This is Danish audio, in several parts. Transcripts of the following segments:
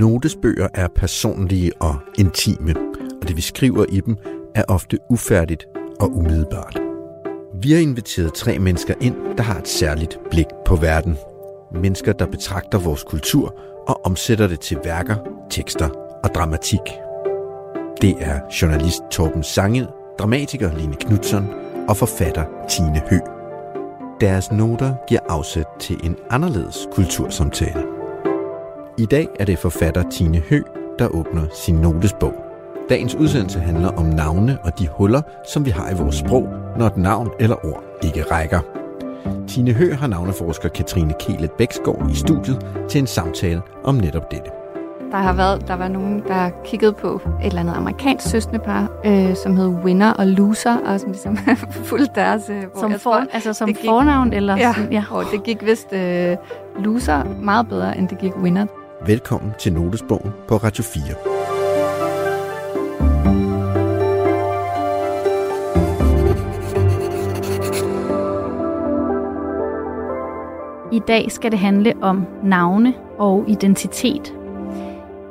Notesbøger er personlige og intime, og det vi skriver i dem er ofte ufærdigt og umiddelbart. Vi har inviteret tre mennesker ind, der har et særligt blik på verden. Mennesker, der betragter vores kultur og omsætter det til værker, tekster og dramatik. Det er journalist Torben Sange, dramatiker Line Knudsen og forfatter Tine Hø. Deres noter giver afsæt til en anderledes kultursamtale. I dag er det forfatter Tine Hø, der åbner sin notesbog. Dagens udsendelse handler om navne og de huller, som vi har i vores sprog, når et navn eller ord ikke rækker. Tine Hø har navneforsker Katrine Kelet Bæksgaard i studiet til en samtale om netop dette. Der har været, der var nogen, der kiggede på et eller andet amerikansk søskendepar, øh, som hed Winner og Loser, og som ligesom fulgte deres... Øh, som for, tror, altså som gik, fornavn? Eller ja, sådan, ja. Og det gik vist øh, Loser meget bedre, end det gik Winner. Velkommen til Notesbogen på Radio 4. I dag skal det handle om navne og identitet.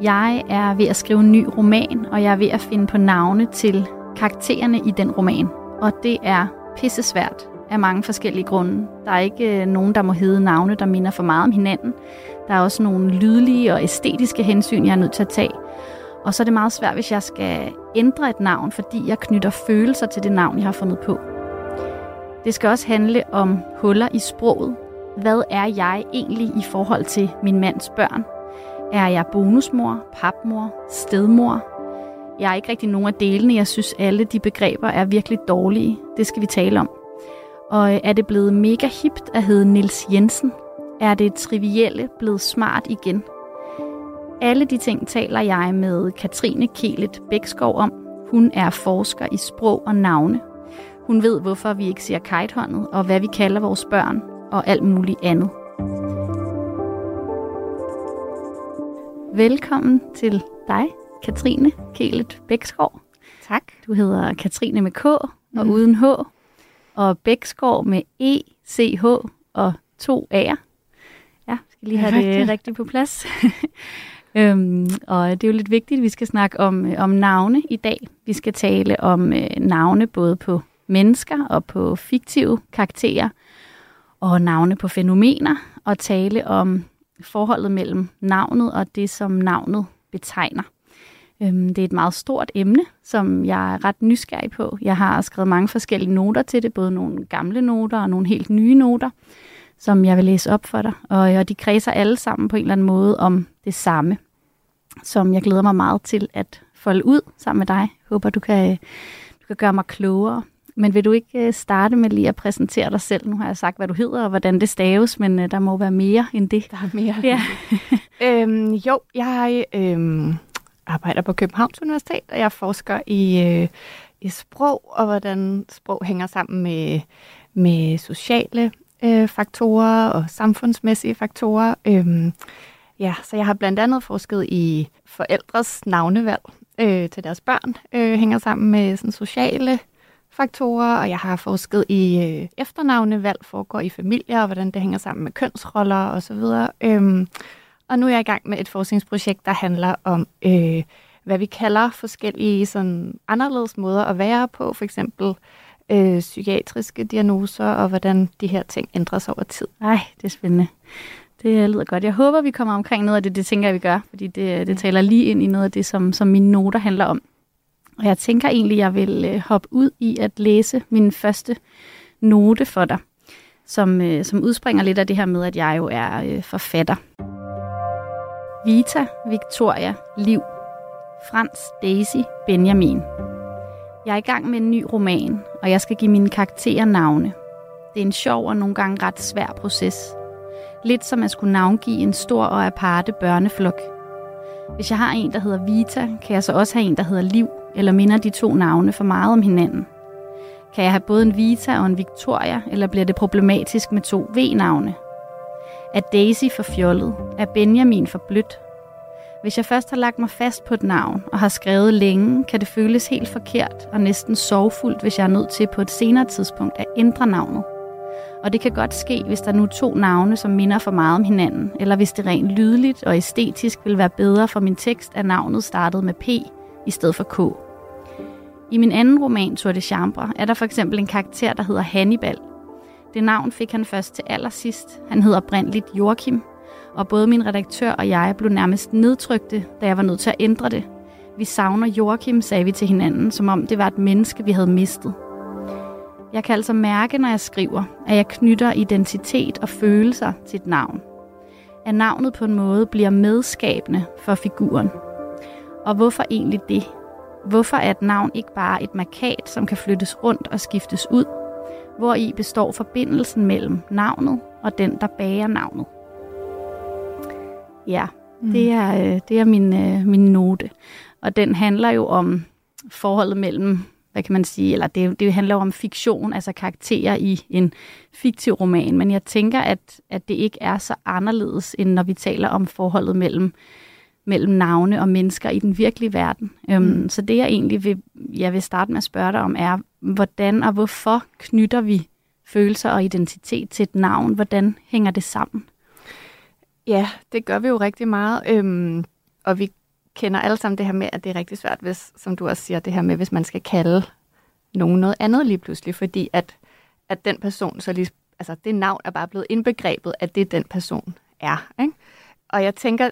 Jeg er ved at skrive en ny roman, og jeg er ved at finde på navne til karaktererne i den roman. Og det er pissesvært af mange forskellige grunde. Der er ikke øh, nogen, der må hedde navne, der minder for meget om hinanden. Der er også nogle lydlige og æstetiske hensyn, jeg er nødt til at tage. Og så er det meget svært, hvis jeg skal ændre et navn, fordi jeg knytter følelser til det navn, jeg har fundet på. Det skal også handle om huller i sproget. Hvad er jeg egentlig i forhold til min mands børn? Er jeg bonusmor, papmor, stedmor? Jeg er ikke rigtig nogen af delene. Jeg synes, alle de begreber er virkelig dårlige. Det skal vi tale om. Og er det blevet mega hipt at hedde Nils Jensen? Er det trivielle blevet smart igen? Alle de ting taler jeg med Katrine Kelet Bækskov om. Hun er forsker i sprog og navne. Hun ved, hvorfor vi ikke siger kitehåndet, og hvad vi kalder vores børn, og alt muligt andet. Velkommen til dig, Katrine Kelet Bækskov. Tak. Du hedder Katrine med K og mm. uden H, og Bækskov med E, C, H og to A'er. Ja, skal lige have det, det rigtigt på plads. øhm, og det er jo lidt vigtigt, at vi skal snakke om, øh, om navne i dag. Vi skal tale om øh, navne både på mennesker og på fiktive karakterer, og navne på fænomener, og tale om forholdet mellem navnet og det, som navnet betegner. Øhm, det er et meget stort emne, som jeg er ret nysgerrig på. Jeg har skrevet mange forskellige noter til det, både nogle gamle noter og nogle helt nye noter, som jeg vil læse op for dig. Og de kredser alle sammen på en eller anden måde om det samme, som jeg glæder mig meget til at folde ud sammen med dig. Håber, du kan, du kan gøre mig klogere men vil du ikke øh, starte med lige at præsentere dig selv? Nu har jeg sagt, hvad du hedder og hvordan det staves, men øh, der må være mere end det. Der er mere ja. øhm, Jo, jeg øhm, arbejder på Københavns Universitet, og jeg forsker i, øh, i sprog, og hvordan sprog hænger sammen med, med sociale øh, faktorer og samfundsmæssige faktorer. Øhm, ja, så jeg har blandt andet forsket i forældres navnevalg øh, til deres børn, øh, hænger sammen med sådan, sociale faktorer, og jeg har forsket i øh, efternavnevalg foregår i familier, og hvordan det hænger sammen med kønsroller osv. Øhm, og nu er jeg i gang med et forskningsprojekt, der handler om, øh, hvad vi kalder forskellige sådan, anderledes måder at være på, for eksempel øh, psykiatriske diagnoser, og hvordan de her ting ændrer sig over tid. Nej, det er spændende. Det lyder godt. Jeg håber, vi kommer omkring noget af det. Det tænker jeg, vi gør, fordi det, det taler lige ind i noget af det, som, som mine noter handler om. Og jeg tænker egentlig, jeg vil øh, hoppe ud i at læse min første note for dig, som, øh, som udspringer lidt af det her med, at jeg jo er øh, forfatter. Vita, Victoria, Liv, Frans, Daisy, Benjamin. Jeg er i gang med en ny roman, og jeg skal give mine karakterer navne. Det er en sjov og nogle gange ret svær proces. Lidt som at skulle navngive en stor og aparte børneflok. Hvis jeg har en, der hedder Vita, kan jeg så også have en, der hedder Liv, eller minder de to navne for meget om hinanden? Kan jeg have både en Vita og en Victoria, eller bliver det problematisk med to V-navne? Er Daisy for fjollet? Er Benjamin for blødt? Hvis jeg først har lagt mig fast på et navn og har skrevet længe, kan det føles helt forkert og næsten sorgfuldt, hvis jeg er nødt til på et senere tidspunkt at ændre navnet. Og det kan godt ske, hvis der nu er to navne, som minder for meget om hinanden, eller hvis det rent lydligt og æstetisk vil være bedre for min tekst, at navnet startede med P i stedet for K. I min anden roman, Tour de Chambre, er der for eksempel en karakter, der hedder Hannibal. Det navn fik han først til allersidst. Han hedder oprindeligt Joachim, og både min redaktør og jeg blev nærmest nedtrykte, da jeg var nødt til at ændre det. Vi savner Joachim, sagde vi til hinanden, som om det var et menneske, vi havde mistet. Jeg kan altså mærke, når jeg skriver, at jeg knytter identitet og følelser til et navn. At navnet på en måde bliver medskabende for figuren. Og hvorfor egentlig det? Hvorfor er et navn ikke bare et markat, som kan flyttes rundt og skiftes ud? Hvor i består forbindelsen mellem navnet og den, der bærer navnet. Ja, mm. det er, øh, det er min, øh, min note. Og den handler jo om forholdet mellem, hvad kan man sige, eller det, det handler jo om fiktion, altså karakterer i en fiktiv roman. Men jeg tænker, at, at det ikke er så anderledes, end når vi taler om forholdet mellem mellem navne og mennesker i den virkelige verden. Øhm, mm. Så det jeg egentlig vil, jeg vil starte med at spørge dig om, er, hvordan og hvorfor knytter vi følelser og identitet til et navn? Hvordan hænger det sammen? Ja, det gør vi jo rigtig meget. Øhm, og vi kender alle sammen det her med, at det er rigtig svært, hvis, som du også siger, det her med, hvis man skal kalde nogen noget andet lige pludselig, fordi at, at den person, så lige, altså det navn er bare blevet indbegrebet, at det den person er. Ikke? Og jeg tænker,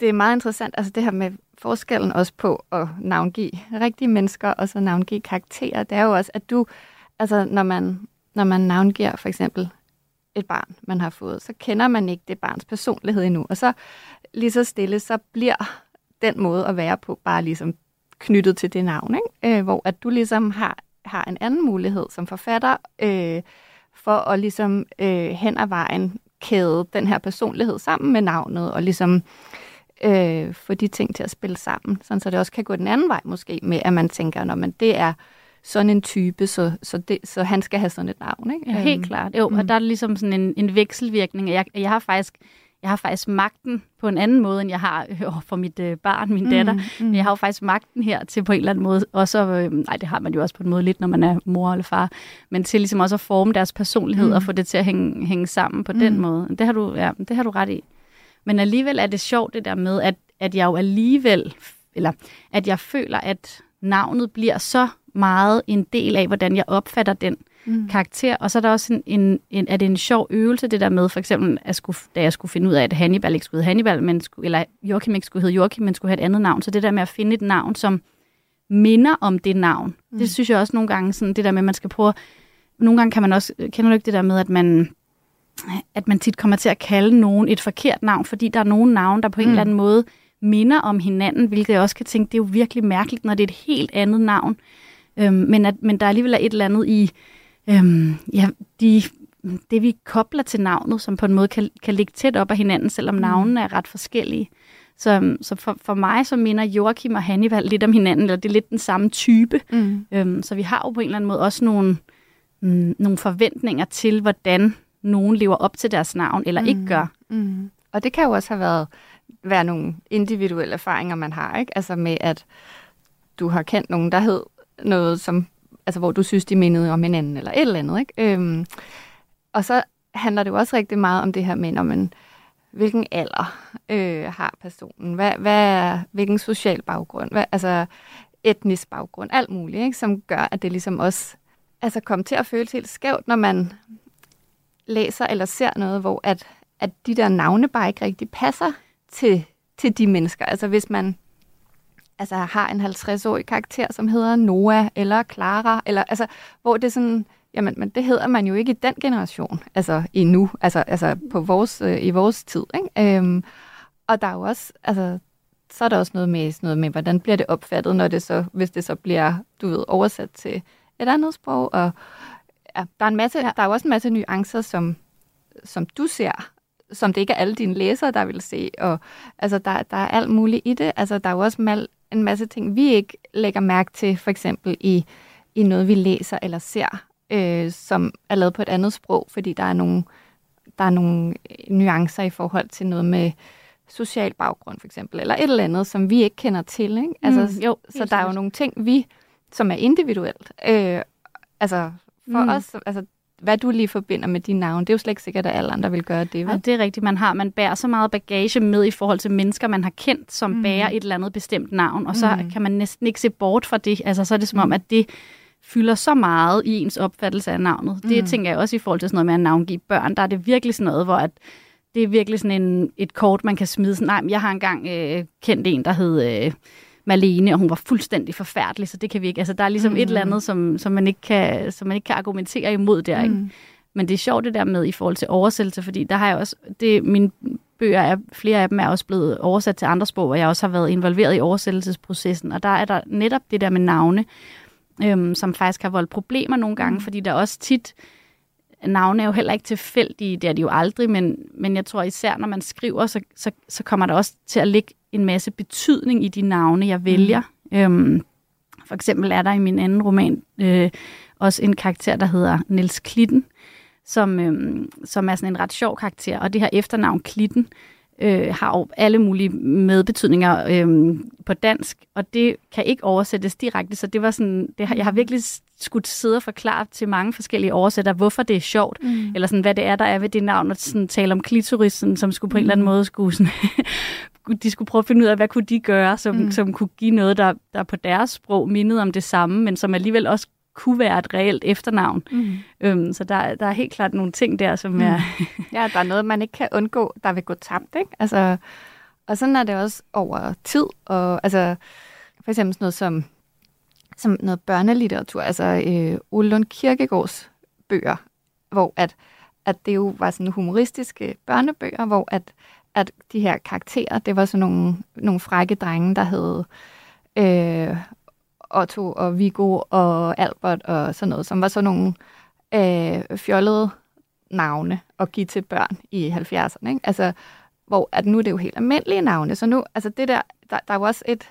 det er meget interessant, altså det her med forskellen også på at navngive rigtige mennesker, og så navngive karakterer, det er jo også, at du, altså når man, når man navngiver for eksempel et barn, man har fået, så kender man ikke det barns personlighed endnu, og så lige så stille, så bliver den måde at være på bare ligesom knyttet til det navn, ikke? Øh, hvor at du ligesom har, har en anden mulighed som forfatter, øh, for at ligesom øh, hen ad vejen kæde den her personlighed sammen med navnet, og ligesom øh, få de ting til at spille sammen, sådan så det også kan gå den anden vej måske, med at man tænker, når man det er sådan en type, så, så, det, så han skal have sådan et navn. Ikke? Ja, helt øhm, klart. Jo, mm. og der er ligesom sådan en, en vekselvirkning. Jeg, jeg har faktisk jeg har faktisk magten på en anden måde, end jeg har øh, for mit øh, barn, min datter. Mm, mm. Men jeg har jo faktisk magten her til på en eller anden måde, også, øh, nej, det har man jo også på en måde lidt, når man er mor eller far, men til ligesom også at forme deres personlighed mm. og få det til at hænge, hænge sammen på mm. den måde. Det har, du, ja, det har du ret i. Men alligevel er det sjovt det der med, at, at jeg jo alligevel, eller at jeg føler, at navnet bliver så meget en del af, hvordan jeg opfatter den mm. karakter. Og så er der også en, en, en, er det en sjov øvelse, det der med, for eksempel, at skulle, da jeg skulle finde ud af, at Hannibal ikke skulle hedde Hannibal, men skulle, eller Joachim ikke skulle hedde Joachim, men skulle have et andet navn. Så det der med at finde et navn, som minder om det navn, mm. det synes jeg også nogle gange, sådan, det der med, at man skal prøve, nogle gange kan man også, kender du ikke det der med, at man, at man tit kommer til at kalde nogen et forkert navn, fordi der er nogle navne, der på en mm. eller anden måde minder om hinanden, hvilket jeg også kan tænke, det er jo virkelig mærkeligt, når det er et helt andet navn. Øhm, men, at, men der alligevel er et eller andet i øhm, ja, de, det, vi kobler til navnet, som på en måde kan, kan ligge tæt op af hinanden, selvom mm. navnene er ret forskellige. Så, så for, for mig så minder Joachim og Hannibal lidt om hinanden, eller det er lidt den samme type. Mm. Øhm, så vi har jo på en eller anden måde også nogle, mm, nogle forventninger til, hvordan nogen lever op til deres navn, eller mm. ikke gør. Mm. Og det kan jo også have været være nogle individuelle erfaringer, man har, ikke? Altså med, at du har kendt nogen, der hed noget, som, altså hvor du synes, de mindede om hinanden, eller et eller andet, ikke? Øhm, og så handler det jo også rigtig meget om det her med, når man, hvilken alder øh, har personen, hvad, hvad, hvilken social baggrund, hvad, altså etnisk baggrund, alt muligt, ikke? som gør, at det ligesom også altså, kommer til at føles helt skævt, når man læser eller ser noget, hvor at, at de der navne bare ikke rigtig passer til, til de mennesker. Altså hvis man altså, har en 50-årig karakter, som hedder Noah eller Clara, eller, altså, hvor det er sådan, jamen men det hedder man jo ikke i den generation, altså endnu, altså, altså på vores, øh, i vores tid. Ikke? Øhm, og der er jo også, altså, så er der også noget med, noget med, hvordan bliver det opfattet, når det så, hvis det så bliver, du ved, oversat til et andet sprog, og ja, der, er en masse, ja. der er jo også en masse nuancer, som, som du ser, som det ikke er alle dine læsere, der vil se. Og, altså, der, der er alt muligt i det. Altså, der er jo også mal, en masse ting, vi ikke lægger mærke til, for eksempel i, i noget, vi læser eller ser, øh, som er lavet på et andet sprog, fordi der er nogle, der er nogle nuancer i forhold til noget med social baggrund, for eksempel, eller et eller andet, som vi ikke kender til. Ikke? Altså, mm, jo, så der er jo nogle ting, vi, som er individuelt, øh, altså for mm. os, altså hvad du lige forbinder med dine navne. Det er jo slet ikke sikkert, at alle andre vil gøre det. Ja, det er rigtigt. Man har man bærer så meget bagage med i forhold til mennesker, man har kendt, som mm. bærer et eller andet bestemt navn, og så mm. kan man næsten ikke se bort fra det. Altså, så er det som om, at det fylder så meget i ens opfattelse af navnet. Mm. Det tænker jeg også i forhold til sådan noget med at navngive børn. Der er det virkelig sådan noget, hvor at det er virkelig sådan en, et kort, man kan smide. Sådan, nej, jeg har engang øh, kendt en, der hed... Øh, Malene, og hun var fuldstændig forfærdelig, så det kan vi ikke. Altså, der er ligesom mm. et eller andet, som, som, man ikke kan, som man ikke kan argumentere imod der. Ikke? Mm. Men det er sjovt det der med i forhold til oversættelse, fordi der har jeg også, det, mine bøger, er, flere af dem er også blevet oversat til andre sprog, og jeg også har været involveret i oversættelsesprocessen, og der er der netop det der med navne, øhm, som faktisk har voldt problemer nogle gange, mm. fordi der også tit, navne er jo heller ikke tilfældige, det er de jo aldrig, men, men jeg tror især, når man skriver, så, så, så kommer der også til at ligge en masse betydning i de navne, jeg vælger. Mm. Øhm, for eksempel er der i min anden roman øh, også en karakter, der hedder Niels Klitten, som, øhm, som er sådan en ret sjov karakter, og det her efternavn Klitten øh, har jo alle mulige medbetydninger øh, på dansk, og det kan ikke oversættes direkte, så det var sådan, det har, jeg har virkelig skulle sidde og forklare til mange forskellige oversættere, hvorfor det er sjovt, mm. eller sådan, hvad det er, der er ved det navn, og sådan, tale om klitorisen, som skulle på mm. en eller anden mm. måde skulle sådan, de skulle prøve at finde ud af, hvad kunne de gøre, som, mm. som kunne give noget, der, der på deres sprog mindede om det samme, men som alligevel også kunne være et reelt efternavn. Mm. Øhm, så der, der er helt klart nogle ting der, som mm. er... ja, der er noget, man ikke kan undgå, der vil gå tabt, ikke? Altså, og sådan er det også over tid, og altså, for eksempel sådan noget som, som noget børnelitteratur, altså øh, Ole Lund Kirkegaards bøger, hvor at, at det jo var sådan humoristiske børnebøger, hvor at, at de her karakterer, det var sådan nogle, nogle frække drenge, der hed øh, Otto og Vigo og Albert og sådan noget, som var sådan nogle øh, fjollede navne at give til børn i 70'erne. Ikke? Altså, hvor at nu er det jo helt almindelige navne. Så nu, altså det der, der, der er jo også et,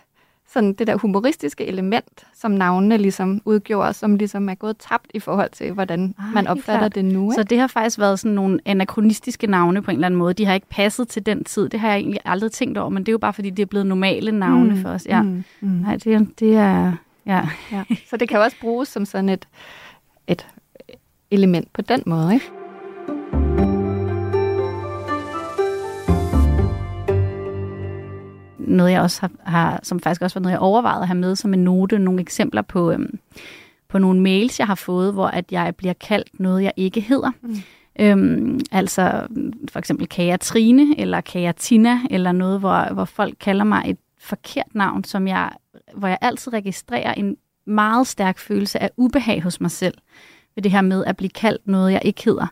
sådan det der humoristiske element, som navnene ligesom udgjorde, som ligesom er gået tabt i forhold til, hvordan Ej, man opfatter det nu. Ikke? Så det har faktisk været sådan nogle anakronistiske navne på en eller anden måde. De har ikke passet til den tid. Det har jeg egentlig aldrig tænkt over, men det er jo bare, fordi det er blevet normale navne mm, for os. Ja. Mm, mm. Nej, det, det er... Ja. ja. Så det kan også bruges som sådan et, et element på den måde, ikke? Noget jeg også har, har, som faktisk også var noget, jeg overvejede at have med som en note, nogle eksempler på, øhm, på nogle mails, jeg har fået, hvor at jeg bliver kaldt noget, jeg ikke hedder. Mm. Øhm, altså for eksempel Kaja Trine, eller Kaja Tina, eller noget, hvor, hvor folk kalder mig et forkert navn, som jeg hvor jeg altid registrerer en meget stærk følelse af ubehag hos mig selv, ved det her med at blive kaldt noget, jeg ikke hedder.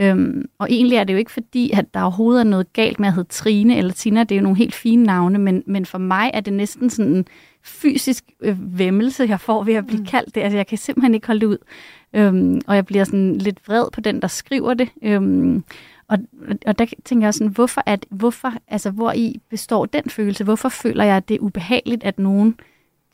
Øhm, og egentlig er det jo ikke fordi, at der overhovedet er noget galt med at hedde Trine eller Tina, det er jo nogle helt fine navne, men, men for mig er det næsten sådan en fysisk øh, væmmelse, jeg får ved at blive mm. kaldt det. Altså jeg kan simpelthen ikke holde ud. Øhm, og jeg bliver sådan lidt vred på den, der skriver det. Øhm, og, og der tænker jeg sådan, hvorfor, at, hvorfor, altså, hvor i består den følelse? Hvorfor føler jeg, at det er ubehageligt, at nogen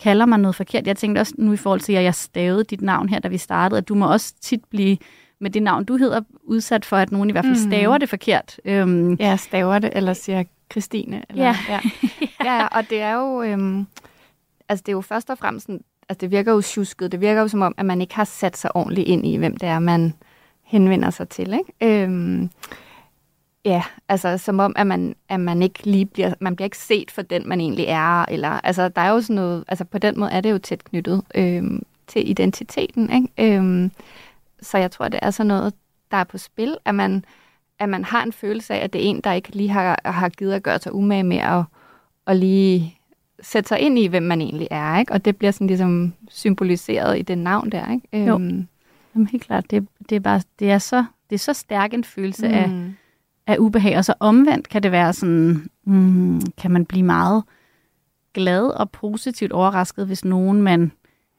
kalder mig noget forkert? Jeg tænkte også nu i forhold til, at jeg stavede dit navn her, da vi startede, at du må også tit blive med det navn, du hedder, udsat for, at nogen i hvert fald mm. staver det forkert. Øhm. Ja, staver det, eller siger Christine. Eller, ja. ja. ja, og det er jo, øhm, altså det er jo først og fremmest, sådan, altså det virker jo tjusket, det virker jo som om, at man ikke har sat sig ordentligt ind i, hvem det er, man henvender sig til, ikke? Øhm, Ja, altså som om, at man, at man ikke lige bliver, man bliver ikke set for den, man egentlig er. Eller, altså der er jo sådan noget, altså på den måde er det jo tæt knyttet øhm, til identiteten. Ikke? Øhm, så jeg tror, det er sådan noget, der er på spil, at man, at man har en følelse af, at det er en, der ikke lige har, har givet at gøre sig umage med at, at lige sætte sig ind i, hvem man egentlig er. Ikke? Og det bliver sådan ligesom symboliseret i det navn der. Ikke? Jo, øhm. Jamen, helt klart. Det, det, er bare, det, er så, det er så stærk en følelse mm. af af ubehag. Og så omvendt kan det være sådan, mm, kan man blive meget glad og positivt overrasket, hvis nogen, man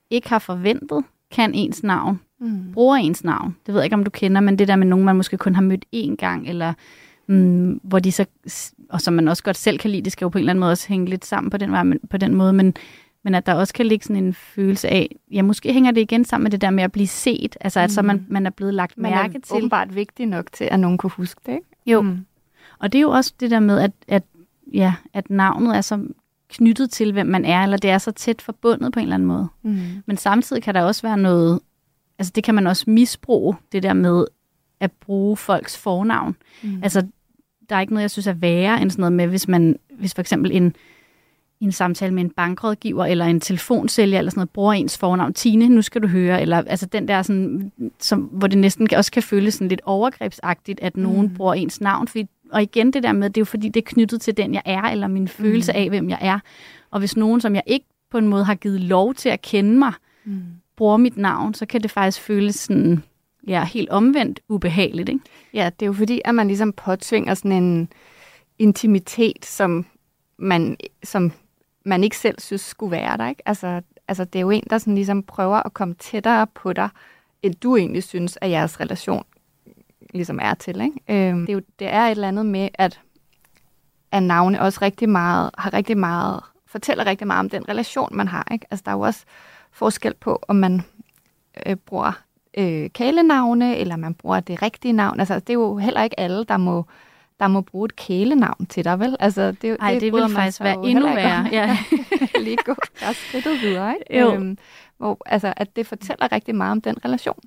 ikke har forventet, kan ens navn, mm. bruger ens navn. Det ved jeg ikke, om du kender, men det der med nogen, man måske kun har mødt én gang, eller mm, hvor de så, og som man også godt selv kan lide, det skal jo på en eller anden måde også hænge lidt sammen på den, vej, men, på den måde, men, men at der også kan ligge sådan en følelse af, ja, måske hænger det igen sammen med det der med at blive set, altså at mm. så man, man er blevet lagt mærke til. Man er åbenbart vigtig nok til, at nogen kunne huske det, ikke? Jo, mm. og det er jo også det der med, at, at, ja, at navnet er så knyttet til, hvem man er, eller det er så tæt forbundet på en eller anden måde. Mm. Men samtidig kan der også være noget altså det kan man også misbruge, det der med at bruge folks fornavn. Mm. Altså, der er ikke noget, jeg synes er værre end sådan noget med, hvis man, hvis for eksempel en, en samtale med en bankrådgiver eller en telefonsælger eller sådan noget, bruger ens fornavn, Tine, nu skal du høre, eller altså den der sådan, som, hvor det næsten også kan føles sådan lidt overgrebsagtigt, at nogen mm. bruger ens navn, fordi, og igen det der med, det er jo fordi, det er knyttet til den, jeg er, eller min følelse mm. af, hvem jeg er. Og hvis nogen, som jeg ikke på en måde har givet lov til at kende mig, mm bruger mit navn, så kan det faktisk føles sådan, ja, helt omvendt ubehageligt, ikke? Ja, det er jo fordi, at man ligesom påtvinger sådan en intimitet, som man, som man ikke selv synes skulle være der, ikke? Altså, altså det er jo en, der sådan ligesom prøver at komme tættere på dig, end du egentlig synes, at jeres relation ligesom er til, ikke? Øhm, det, er jo, det er et eller andet med, at, at navne også rigtig meget, har rigtig meget, fortæller rigtig meget om den relation, man har, ikke? Altså der er jo også forskel på, om man øh, bruger øh, kælenavne, eller man bruger det rigtige navn. Altså, det er jo heller ikke alle, der må, der må bruge et kælenavn til dig, vel? Altså, det, Ej, det, det vil faktisk være endnu værre. Ja. lige gå der skridtet videre, ikke? Jo. Øhm, hvor, altså, at det fortæller rigtig meget om den relation,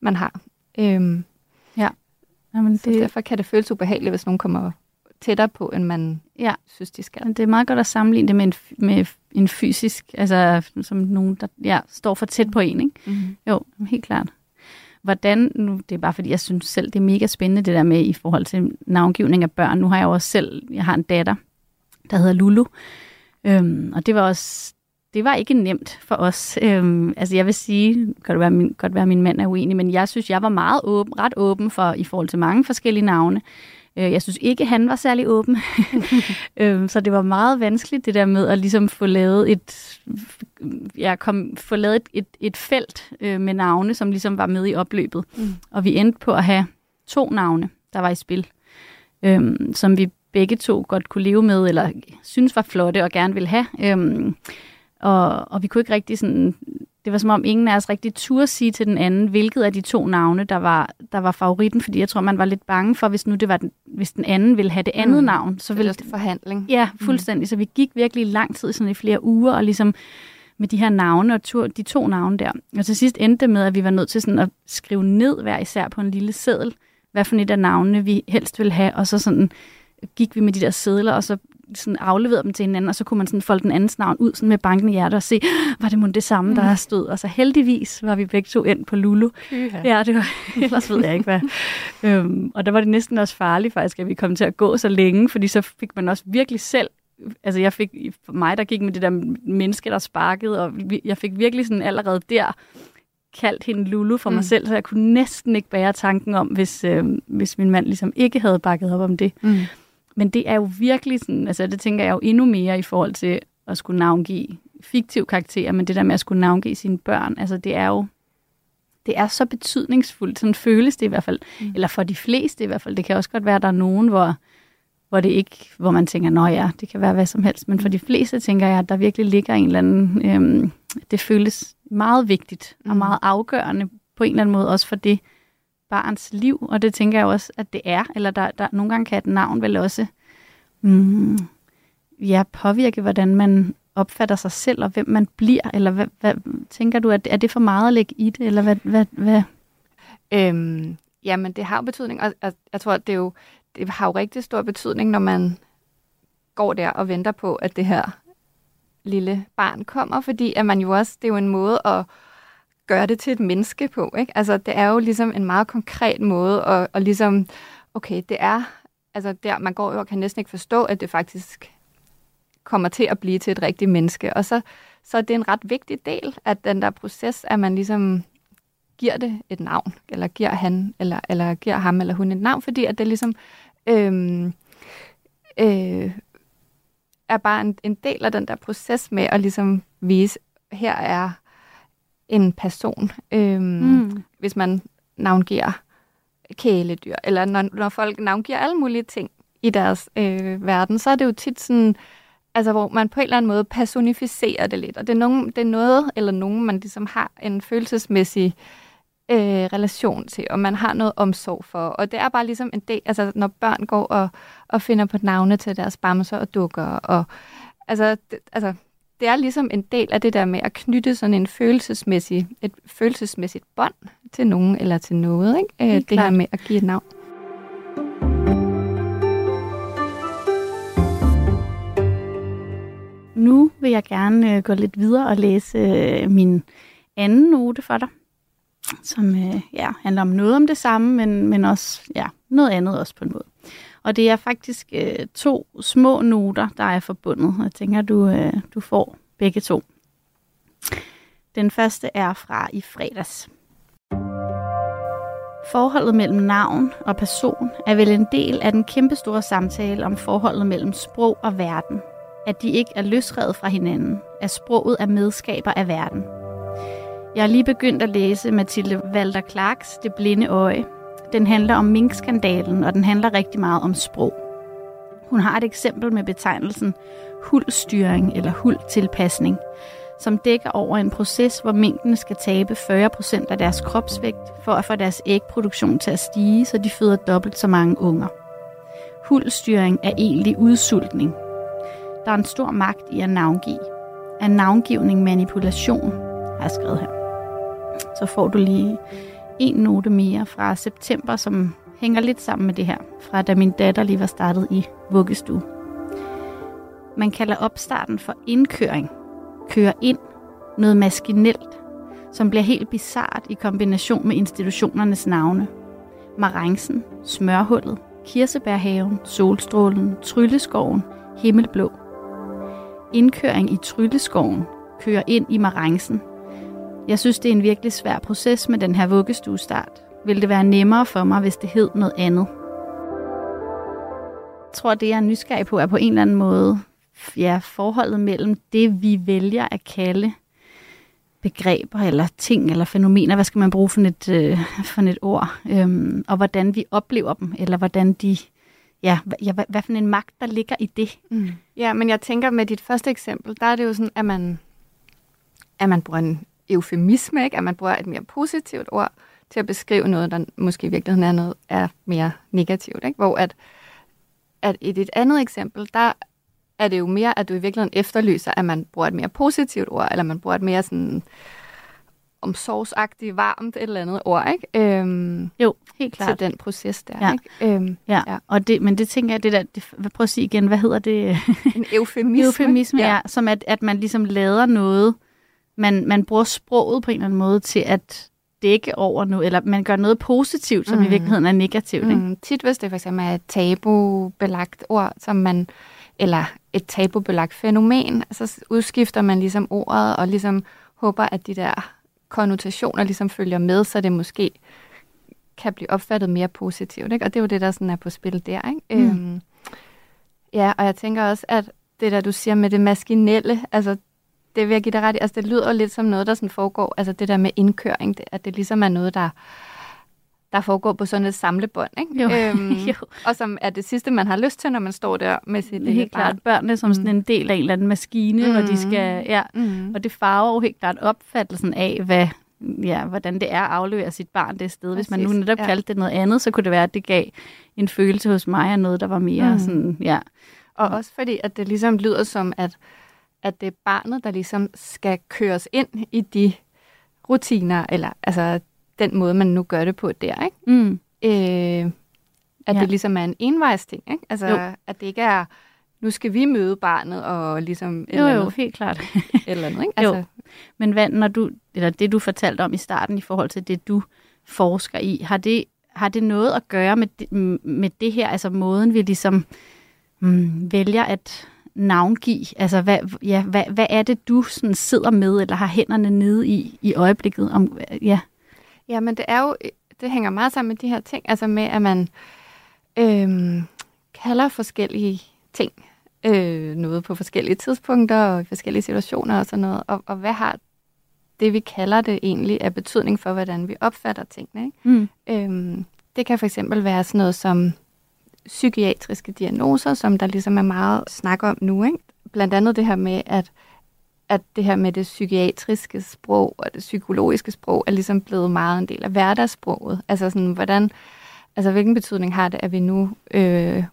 man har. Øhm, ja. Jamen, det... Så derfor kan det føles ubehageligt, hvis nogen kommer tættere på, end man ja. synes, de skal. Men det er meget godt at sammenligne det med en, med en fysisk, altså som nogen, der ja, står for tæt på en, ikke? Mm-hmm. Jo, helt klart. Hvordan, nu det er bare fordi, jeg synes selv, det er mega spændende det der med i forhold til navngivning af børn. Nu har jeg jo også selv, jeg har en datter, der hedder Lulu. Øhm, og det var også, det var ikke nemt for os. Øhm, altså jeg vil sige, godt være, min, godt være, min mand er uenig, men jeg synes, jeg var meget åben, ret åben for i forhold til mange forskellige navne. Øh, jeg synes ikke, han var særlig åben. øhm, så det var meget vanskeligt, det der med at ligesom få lavet et, ja, kom, få lavet et, et, et felt øh, med navne, som ligesom var med i opløbet. Mm. Og vi endte på at have to navne, der var i spil, øhm, som vi begge to godt kunne leve med, eller synes var flotte og gerne ville have. Øhm, og, og vi kunne ikke rigtig sådan det var som om ingen af os rigtig turde sige til den anden, hvilket af de to navne, der var, der var favoritten, fordi jeg tror, man var lidt bange for, hvis nu det var den, hvis den anden ville have det andet mm. navn. Så ville det forhandling. Ja, mm. fuldstændig. Mm. Så vi gik virkelig lang tid, sådan i flere uger, og ligesom med de her navne, og to, de to navne der. Og til sidst endte det med, at vi var nødt til sådan at skrive ned hver især på en lille seddel, hvad for et af navnene vi helst ville have, og så sådan gik vi med de der sædler, og så sådan afleverede dem til hinanden, og så kunne man sådan folde den andens navn ud sådan med banken i hjertet og se, var det måske det samme, der mm. stod. Og så heldigvis var vi begge to ind på Lulu. Yha. Ja, det var, ellers ved jeg ikke hvad. øhm, og der var det næsten også farligt faktisk, at vi kom til at gå så længe, fordi så fik man også virkelig selv altså jeg fik, for mig der gik med det der menneske, der sparkede, og jeg fik virkelig sådan allerede der kaldt hende Lulu for mm. mig selv, så jeg kunne næsten ikke bære tanken om, hvis, øh, hvis min mand ligesom ikke havde bakket op om det. Mm. Men det er jo virkelig sådan, altså det tænker jeg jo endnu mere i forhold til at skulle navngive fiktiv karakterer, men det der med at skulle navngive sine børn, altså det er jo, det er så betydningsfuldt, sådan føles det i hvert fald, mm. eller for de fleste i hvert fald. Det kan også godt være, at der er nogen, hvor, hvor det ikke, hvor man tænker, nå ja, det kan være hvad som helst, men for de fleste tænker jeg, at der virkelig ligger en eller anden, øhm, det føles meget vigtigt og mm. meget afgørende på en eller anden måde, også for det, barns liv, og det tænker jeg også, at det er. Eller der, der nogle gange kan et navn vel også mm, ja, påvirke, hvordan man opfatter sig selv, og hvem man bliver, eller hvad, hvad tænker du, at er det for meget at lægge i det, eller hvad? hvad, hvad? Øhm, jamen, det har jo betydning, og, og jeg tror, at det, jo, det har jo rigtig stor betydning, når man går der og venter på, at det her lille barn kommer, fordi at man jo også, det er jo en måde at gøre det til et menneske på. Ikke? Altså, det er jo ligesom en meget konkret måde at, at ligesom, okay, det er, altså der, man går jo og kan næsten ikke forstå, at det faktisk kommer til at blive til et rigtigt menneske. Og så, så det er en ret vigtig del af den der proces, at man ligesom giver det et navn, eller giver han, eller, eller giver ham eller hun et navn, fordi at det ligesom øhm, øh, er bare en, en del af den der proces med at ligesom vise, her er en person. Øhm, mm. Hvis man navngiver kæledyr, eller når, når folk navngiver alle mulige ting i deres øh, verden, så er det jo tit sådan, altså hvor man på en eller anden måde personificerer det lidt. Og det er, nogen, det er noget eller nogen, man ligesom har en følelsesmæssig øh, relation til, og man har noget omsorg for. Og det er bare ligesom en del, altså når børn går og, og finder på navne til deres bamser og dukker, og altså, det, altså det er ligesom en del af det der med at knytte sådan en følelsesmæssig, et følelsesmæssigt bånd til nogen eller til noget. Ikke? Øh, det klart. her med at give et navn. Nu vil jeg gerne øh, gå lidt videre og læse øh, min anden note for dig, som ja, handler om noget om det samme, men, men også ja, noget andet også på en måde. Og det er faktisk øh, to små noter, der er forbundet. Jeg tænker, du, øh, du får begge to. Den første er fra i fredags. Forholdet mellem navn og person er vel en del af den kæmpestore samtale om forholdet mellem sprog og verden. At de ikke er løsrevet fra hinanden, at sproget er medskaber af verden. Jeg er lige begyndt at læse Mathilde Walter Clarks Det blinde øje. Den handler om minkskandalen, og den handler rigtig meget om sprog. Hun har et eksempel med betegnelsen huldstyring eller huldtilpasning, som dækker over en proces, hvor minkene skal tabe 40% af deres kropsvægt for at få deres ægproduktion til at stige, så de føder dobbelt så mange unger. Huldstyring er egentlig udsultning. Der er en stor magt i at navngive. Er navngivning manipulation, har jeg skrevet her. Så får du lige en note mere fra september, som hænger lidt sammen med det her, fra da min datter lige var startet i vuggestue. Man kalder opstarten for indkøring. Køre ind. Noget maskinelt, som bliver helt bizart i kombination med institutionernes navne. Marencen, Smørhullet, Kirsebærhaven, Solstrålen, Trylleskoven, Himmelblå. Indkøring i Trylleskoven, kører ind i Marencen. Jeg synes, det er en virkelig svær proces med den her vuggestuestart. Vil det være nemmere for mig, hvis det hed noget andet? Jeg tror, det jeg er nysgerrig på, er på en eller anden måde ja, forholdet mellem det, vi vælger at kalde begreber eller ting eller fænomener, hvad skal man bruge for et, øh, for et ord, øhm, og hvordan vi oplever dem, eller hvordan de, ja, ja hvad, hvad for en magt, der ligger i det. Mm. Ja, men jeg tænker med dit første eksempel, der er det jo sådan, at man, at man bruger en eufemisme, ikke? at man bruger et mere positivt ord til at beskrive noget, der måske i virkeligheden er, noget, er mere negativt. Ikke? Hvor at, at i dit andet eksempel, der er det jo mere, at du i virkeligheden efterlyser, at man bruger et mere positivt ord, eller man bruger et mere sådan omsorgsagtigt, varmt et eller andet ord, ikke? Øhm, Jo, helt til klart. den proces der, Ja. ikke? Øhm, Ja, Ja. ja. Og det, men det tænker jeg, det der, det, prøv at sige igen, hvad hedder det? en eufemisme. Eufemisme ja. er, som at, at man ligesom lader noget, man, man bruger sproget på en eller anden måde til at dække over noget, eller man gør noget positivt, som mm. i virkeligheden er negativt. Ikke? Mm, tit hvis det for eksempel er et tabubelagt ord, som man, eller et tabubelagt fænomen, så udskifter man ligesom ordet og ligesom håber, at de der konnotationer ligesom følger med, så det måske kan blive opfattet mere positivt. Ikke? Og det er jo det, der sådan er på spil der. Ikke? Mm. Øhm, ja, og jeg tænker også, at det der, du siger med det maskinelle, altså det vil jeg give dig ret i, altså det lyder lidt som noget, der sådan foregår, altså det der med indkøring, det, at det ligesom er noget, der der foregår på sådan et samlebånd, ikke? Jo. Øhm, Jo. og som er det sidste, man har lyst til, når man står der med sit lille helt barn. klart børnene som sådan en del af en eller anden maskine, mm. hvor de Mm. skal, ja, Mm. og det farver jo helt klart opfattelsen af, hvad, ja, hvordan det er at aflevere sit barn det sted. Hvis man nu netop ja. kaldte det noget andet, så kunne det være, at det gav en følelse hos mig af noget, der var mere mm. Mm. sådan, ja. Og også fordi, at det ligesom lyder som, at, at det er barnet, der ligesom skal køres ind i de rutiner, eller altså den måde, man nu gør det på der, ikke? Mm. Øh, at Ja. det ligesom er en envejsting, ikke? Altså, Jo. at det ikke er, nu skal vi møde barnet, og ligesom et Jo, eller jo, andet, helt klart. et eller andet ikke? Altså, Jo. Men hvad, når du, eller det du fortalte om i starten i forhold til det, du forsker i, har det, har det noget at gøre med det, med det her, altså måden vi ligesom mm, vælger at navngive? Altså hvad, ja, hvad, hvad er det, du sådan sidder med, eller har hænderne nede i, i øjeblikket? Om, ja. Ja, men det er jo, det hænger meget sammen med de her ting, altså med, at man øhm, kalder forskellige ting øh, noget på forskellige tidspunkter og i forskellige situationer og sådan noget, og, og hvad har det, vi kalder det egentlig, af betydning for, hvordan vi opfatter tingene. Ikke? Mm. Øhm, det kan for eksempel være sådan noget som psykiatriske diagnoser, som der ligesom er meget snak om nu. Ikke? Blandt andet det her med, at, at det her med det psykiatriske sprog og det psykologiske sprog er ligesom blevet meget en del af hverdagssproget. Altså sådan, hvordan, altså hvilken betydning har det, at vi nu øh,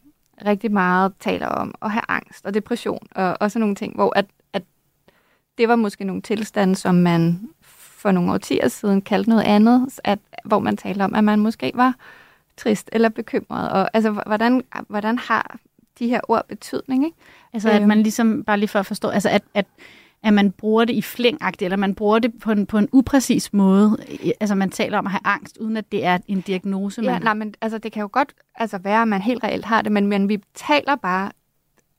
rigtig meget taler om at have angst og depression og, og sådan nogle ting, hvor at, at det var måske nogle tilstande, som man for nogle årtier siden kaldte noget andet, at, hvor man talte om, at man måske var trist eller bekymret. Og altså, hvordan, hvordan har de her ord betydning? Ikke? Altså, at man ligesom, bare lige for at forstå, altså at, at at man bruger det i flængagtigt, eller man bruger det på en, på en upræcis måde. Altså man taler om at have angst, uden at det er en diagnose. Ja, man... nej, men altså, det kan jo godt altså, være, at man helt reelt har det, men, men vi taler bare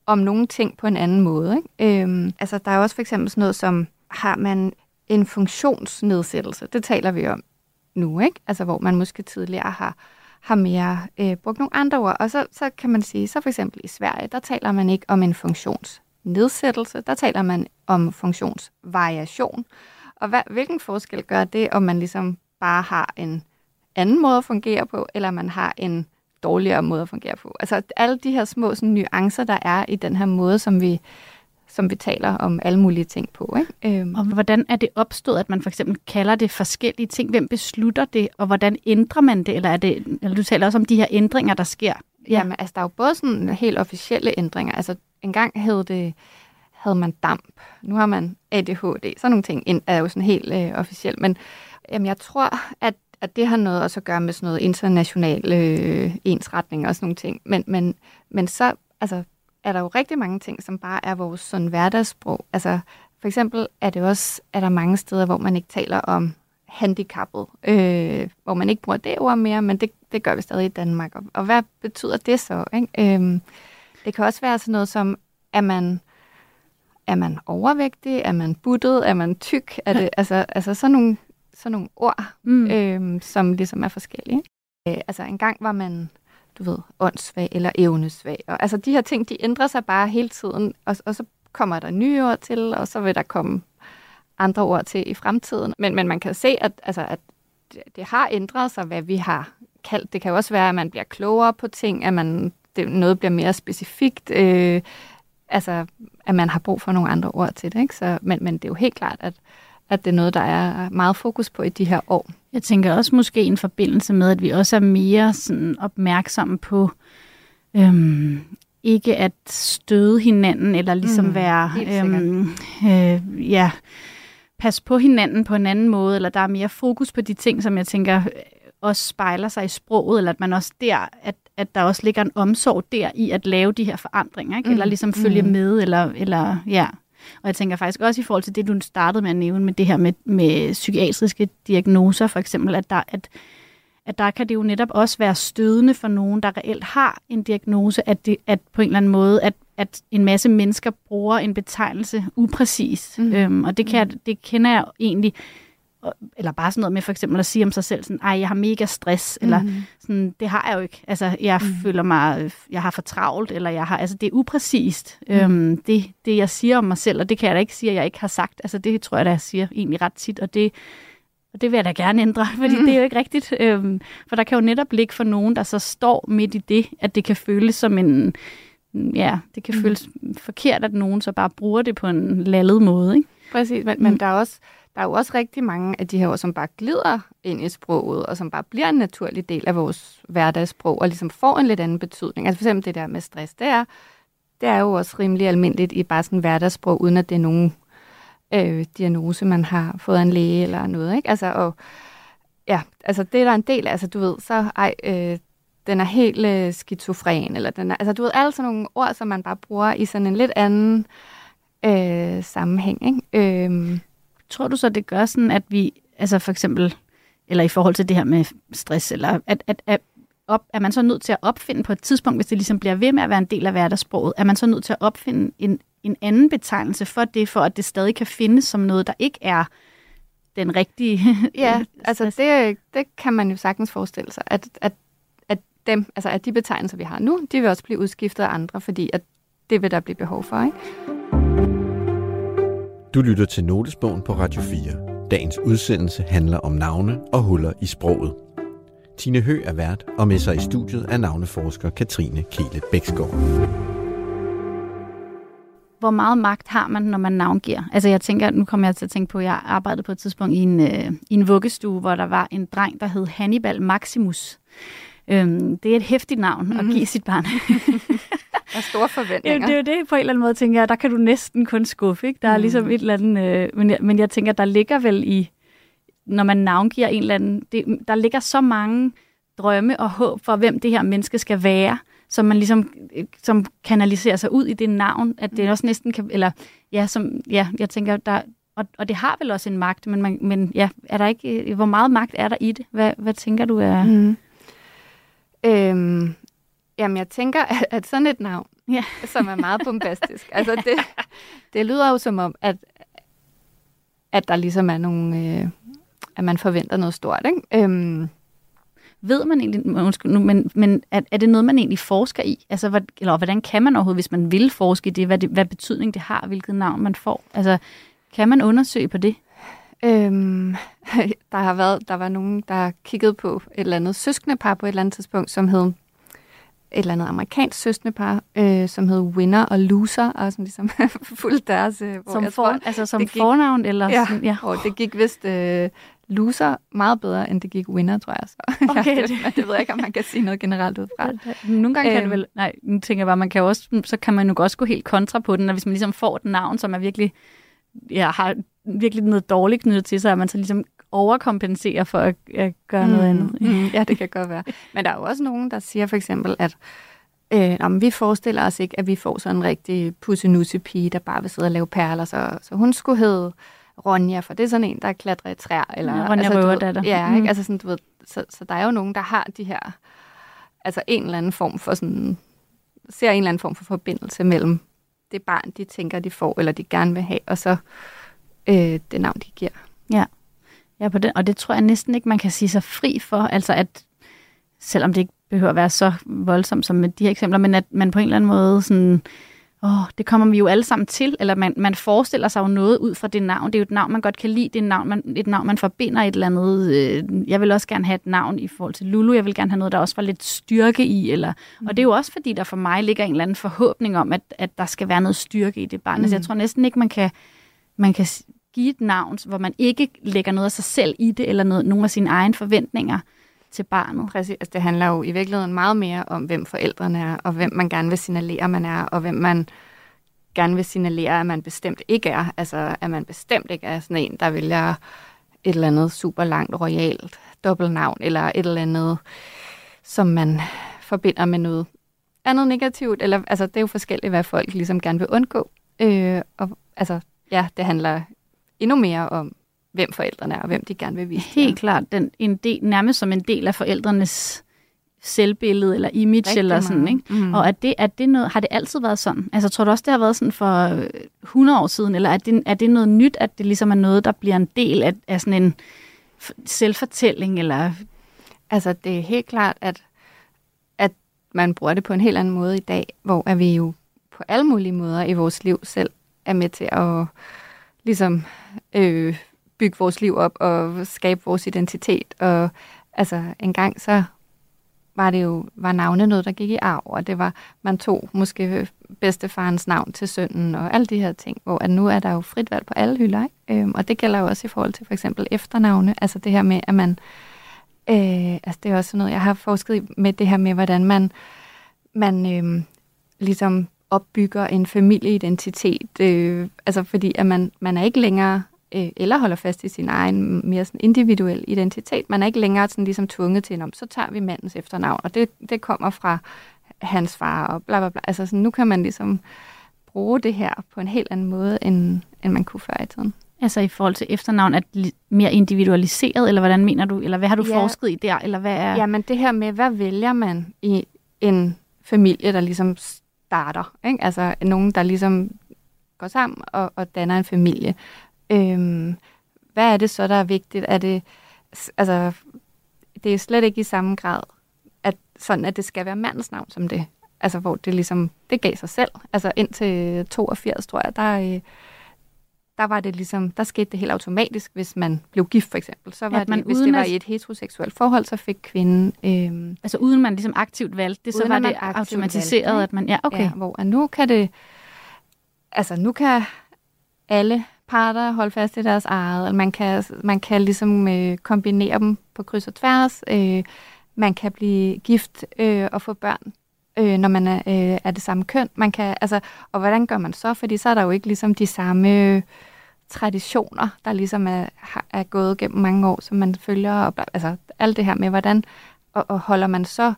om nogle ting på en anden måde. Ikke? Øhm, altså, der er også for eksempel sådan noget som, har man en funktionsnedsættelse? Det taler vi om nu, ikke? Altså, hvor man måske tidligere har, har mere øh, brugt nogle andre ord. Og så, så kan man sige, så for eksempel i Sverige, der taler man ikke om en funktionsnedsættelse, der taler man om funktionsvariation. Og hvad, hvilken forskel gør det, om man ligesom bare har en anden måde at fungere på, eller man har en dårligere måde at fungere på. Altså alle de her små sådan, nuancer, der er i den her måde, som vi, som vi taler om alle mulige ting på. Ikke? Øhm. Og hvordan er det opstået, at man for eksempel kalder det forskellige ting? Hvem beslutter det, og hvordan ændrer man det? Eller, er det, eller du taler også om de her ændringer, der sker. Ja. Jamen, altså der er jo både sådan helt officielle ændringer. Altså engang hed det, havde man damp. Nu har man ADHD. Sådan nogle ting er jo sådan helt øh, officielt. Men jamen, jeg tror, at, at det har noget også at gøre med sådan noget international øh, ensretning og sådan nogle ting. Men, men, men så altså, er der jo rigtig mange ting, som bare er vores sådan hverdagssprog. Altså, for eksempel er det også, er der mange steder, hvor man ikke taler om handicappet, øh, hvor man ikke bruger det ord mere, men det, det gør vi stadig i Danmark. Og, og hvad betyder det så? Ikke? Øh, det kan også være sådan noget som, er man, er man overvægtig, er man buttet, er man tyk? Er det, altså, altså sådan nogle, sådan nogle ord, mm. øhm, som ligesom er forskellige. Øh, altså engang var man, du ved, åndssvag eller evnesvag. Og, altså de her ting, de ændrer sig bare hele tiden, og, og så kommer der nye ord til, og så vil der komme andre ord til i fremtiden. Men, men man kan se, at, altså, at det, det har ændret sig, hvad vi har kaldt. Det kan jo også være, at man bliver klogere på ting, at man det, noget bliver mere specifikt. Øh, altså, at man har brug for nogle andre ord til det. Ikke? Så, men, men det er jo helt klart, at, at det er noget, der er meget fokus på i de her år. Jeg tænker også måske en forbindelse med, at vi også er mere sådan opmærksomme på øhm, ikke at støde hinanden, eller ligesom mm, være... Øhm, øh, ja, passe på hinanden på en anden måde, eller der er mere fokus på de ting, som jeg tænker også spejler sig i sproget, eller at man også der, at, at der også ligger en omsorg der i at lave de her forandringer, ikke? eller mm. ligesom følge mm. med, eller, eller ja. Og jeg tænker faktisk også i forhold til det, du startede med at nævne, med det her med, med psykiatriske diagnoser, for eksempel, at der, at, at der kan det jo netop også være stødende for nogen, der reelt har en diagnose, at, det, at på en eller anden måde, at, at en masse mennesker bruger en betegnelse upræcis. Mm. Øhm, og det, kan jeg, det kender jeg egentlig eller bare sådan noget med for eksempel at sige om sig selv, sådan, ej, jeg har mega stress, mm. eller mhm. sådan, det har jeg jo ikke. Altså, jeg mm. føler mig, jeg har for travlt, eller jeg har, altså, det er upræcist, mm. øhm, det, det jeg siger om mig selv, og det kan jeg da ikke sige, at jeg ikke har sagt. Altså, det tror jeg da, jeg siger egentlig ret tit, og det, og det vil jeg da gerne ændre, fordi mm. det er jo ikke rigtigt. Øhm, for der kan jo netop ligge for nogen, der så står midt i det, at det kan føles som en, ja, det kan mm. føles forkert, at nogen så bare bruger det på en lallet måde, ikke? Præcis, men, mm. men der er også der er jo også rigtig mange af de her ord, som bare glider ind i sproget, og som bare bliver en naturlig del af vores hverdagssprog, og ligesom får en lidt anden betydning. Altså for eksempel det der med stress, det er, det er jo også rimelig almindeligt i bare sådan hverdagssprog, uden at det er nogen øh, diagnose, man har fået af en læge eller noget. Ikke? Altså, og, ja, altså det er der en del af, altså du ved, så ej, øh, den er helt øh, skizofren, eller den er, altså du ved, alle sådan nogle ord, som man bare bruger i sådan en lidt anden øh, sammenhæng. Ikke? Øh, Tror du så, det gør sådan, at vi, altså for eksempel, eller i forhold til det her med stress, eller at, at, at op, er man så nødt til at opfinde på et tidspunkt, hvis det ligesom bliver ved med at være en del af hverdagssproget, er man så nødt til at opfinde en, en anden betegnelse for det, for at det stadig kan findes som noget, der ikke er den rigtige. ja, altså det, det kan man jo sagtens forestille sig, at, at, at, dem, altså at de betegnelser, vi har nu, de vil også blive udskiftet af andre, fordi at det vil der blive behov for. Ikke? Du lytter til Notesbogen på Radio 4. Dagens udsendelse handler om navne og huller i sproget. Tine Hø er vært, og med sig i studiet er navneforsker Katrine Kele Bæksgaard. Hvor meget magt har man, når man navngiver? Altså jeg tænker, nu kommer jeg til at tænke på, at jeg arbejdede på et tidspunkt i en, øh, i en vuggestue, hvor der var en dreng, der hed Hannibal Maximus. Øhm, det er et hæftigt navn mm-hmm. at mhm. give sit barn. Er store forventninger. Ja, det er jo det på en eller anden måde, tænker jeg. Der kan du næsten kun skuffe, ikke? Der er mm. ligesom et eller andet... Øh, men, jeg, men jeg tænker, der ligger vel i... Når man navngiver en eller anden... Det, der ligger så mange drømme og håb for, hvem det her menneske skal være, som man ligesom som kanaliserer sig ud i det navn, at det mm. også næsten kan... Eller ja, som, ja jeg tænker, der, og, og det har vel også en magt, men, man, men ja, er der ikke, hvor meget magt er der i det? Hvad, hvad tænker du er... Mm. Øhm, jamen, jeg tænker, at, at sådan et navn, ja. som er meget bombastisk, altså det, det lyder jo som om, at, at der ligesom er nogle... Øh, at man forventer noget stort, ikke? Øhm, ved man egentlig, undskyld nu, men, men er, er det noget, man egentlig forsker i? Altså, hvad, eller hvordan kan man overhovedet, hvis man vil forske i det, hvad, det, hvad betydning det har, hvilket navn man får? Altså, kan man undersøge på det? Øhm, der har været, der var nogen, der kiggede på et eller andet søskendepar på et eller andet tidspunkt, som hed et eller andet amerikansk søskendepar, øh, som hed Winner og Loser, og som ligesom fulgte deres... Øh, som, for, tror, altså som gik, fornavn? Eller ja, sådan, ja. Og det gik vist øh, Loser meget bedre, end det gik Winner, tror jeg. Så. Okay. ja, det, det ved jeg ikke, om man kan sige noget generelt ud fra. Nogle gange kan det øhm. vel... Nej, nu tænker jeg bare, man kan også, så kan man jo også gå helt kontra på den, hvis man ligesom får et navn, som er virkelig ja, har virkelig noget dårligt knyttet til sig, at man så ligesom overkompenserer for at, at gøre mm. noget andet. Mm. Ja, det kan godt være. Men der er jo også nogen, der siger for eksempel, at øh, om vi forestiller os ikke, at vi får sådan en rigtig pussenusse pige, der bare vil sidde og lave perler, så, så hun skulle hedde Ronja, for det er sådan en, der klatrer i træer. Eller, ja, Ronja altså, Røverdatter. Ja, mm. ikke? Altså sådan, du ved, så, så der er jo nogen, der har de her, altså en eller anden form for sådan, ser en eller anden form for forbindelse mellem det barn, de tænker, de får, eller de gerne vil have, og så øh, det navn, de giver. Ja. ja på den, og det tror jeg næsten ikke, man kan sige sig fri for. Altså at, selvom det ikke behøver at være så voldsomt som med de her eksempler, men at man på en eller anden måde sådan åh, det kommer vi jo alle sammen til, eller man, man forestiller sig jo noget ud fra det navn. Det er jo et navn, man godt kan lide, det er et navn, man, et navn, man forbinder et eller andet. Øh, jeg vil også gerne have et navn i forhold til Lulu, jeg vil gerne have noget, der også var lidt styrke i, eller, mm. og det er jo også fordi, der for mig ligger en eller anden forhåbning om, at, at der skal være noget styrke i det barn. Mm. Altså, jeg mm. tror næsten ikke, man kan, man kan give et navn, hvor man ikke lægger noget af sig selv i det, eller noget, nogle af sine egne forventninger til barnet. Præcis. Altså, det handler jo i virkeligheden meget mere om, hvem forældrene er, og hvem man gerne vil signalere, man er, og hvem man gerne vil signalere, at man bestemt ikke er. Altså, at man bestemt ikke er sådan en, der vælger et eller andet super langt, royalt dobbeltnavn, eller et eller andet, som man forbinder med noget andet negativt. Eller, altså, det er jo forskelligt, hvad folk ligesom gerne vil undgå. Øh, og altså, ja, det handler endnu mere om, hvem forældrene er, og hvem de gerne vil vise. Helt klart, den, en del, nærmest som en del af forældrenes selvbillede eller image Rigtig eller sådan, meget. ikke? Mm. Og er det, er det noget, har det altid været sådan? Altså tror du også, det har været sådan for 100 år siden, eller er det, er det noget nyt, at det ligesom er noget, der bliver en del af, af sådan en selvfortælling, eller... Altså det er helt klart, at, at man bruger det på en helt anden måde i dag, hvor er vi jo på alle mulige måder i vores liv selv er med til at ligesom øh, bygge vores liv op og skabe vores identitet. Og altså en gang så var det jo var navne noget, der gik i arv, og det var, man tog måske bedstefarens navn til sønnen og alle de her ting, hvor at nu er der jo frit valg på alle hylder, ikke? Øhm, og det gælder jo også i forhold til for eksempel efternavne, altså det her med, at man, øh, altså det er også noget, jeg har forsket med det her med, hvordan man, man øh, ligesom opbygger en familieidentitet, øh, altså fordi at man, man er ikke længere øh, eller holder fast i sin egen mere sådan individuel identitet. Man er ikke længere sådan ligesom tvunget til, om så tager vi mandens efternavn, og det, det kommer fra hans far, og bla bla bla. Altså sådan, nu kan man ligesom bruge det her på en helt anden måde, end, end man kunne før i tiden. Altså i forhold til efternavn, er det mere individualiseret, eller hvordan mener du, eller hvad har du ja, forsket i der, eller hvad er... Jamen det her med, hvad vælger man i en familie, der ligesom starter, ikke? Altså nogen, der ligesom går sammen og, og danner en familie. Øhm, hvad er det så, der er vigtigt? Er det, altså, det er slet ikke i samme grad, at, sådan, at det skal være mandens navn som det. Altså, hvor det ligesom, det gav sig selv. Altså, indtil 82, tror jeg, der, øh, der var det ligesom, der skete det helt automatisk, hvis man blev gift for eksempel. Så var man det, hvis det var i et heteroseksuelt forhold, så fik kvinden... Øhm, altså uden man ligesom aktivt valgte det, så var det automatiseret, valgte, at man... Ja, okay. Ja, hvor nu kan det... Altså nu kan alle parter holde fast i deres eget. Man kan, man kan ligesom øh, kombinere dem på kryds og tværs. Øh, man kan blive gift øh, og få børn øh, når man er, øh, er det samme køn. Man kan, altså, og hvordan gør man så? Fordi så er der jo ikke ligesom de samme øh, traditioner, der ligesom er, er gået gennem mange år, som man følger. Og, altså alt det her med, hvordan og, og holder man så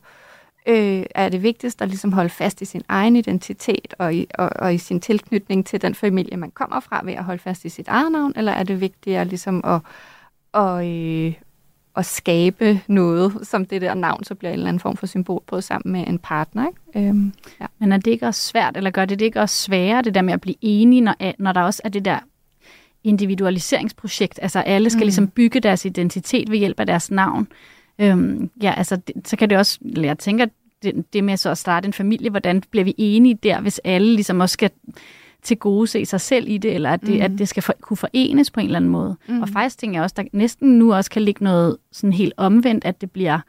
øh, er det vigtigst at ligesom holde fast i sin egen identitet og i, og, og i sin tilknytning til den familie, man kommer fra ved at holde fast i sit eget navn, eller er det vigtigere ligesom at, og, øh, at skabe noget, som det der navn så bliver en eller anden form for symbol på sammen med en partner. Ikke? Øhm, ja. Men er det ikke også svært, eller gør det det ikke også sværere, det der med at blive enige, når, når der også er det der individualiseringsprojekt, altså alle skal mm. ligesom bygge deres identitet ved hjælp af deres navn. Øhm, ja, altså, det, så kan det også, jeg tænker, det, det med så at starte en familie, hvordan bliver vi enige der, hvis alle ligesom også skal til gode se sig selv i det, eller at det, mm. at det skal for, kunne forenes på en eller anden måde. Mm. Og faktisk tænker jeg også, der næsten nu også kan ligge noget sådan helt omvendt, at det bliver,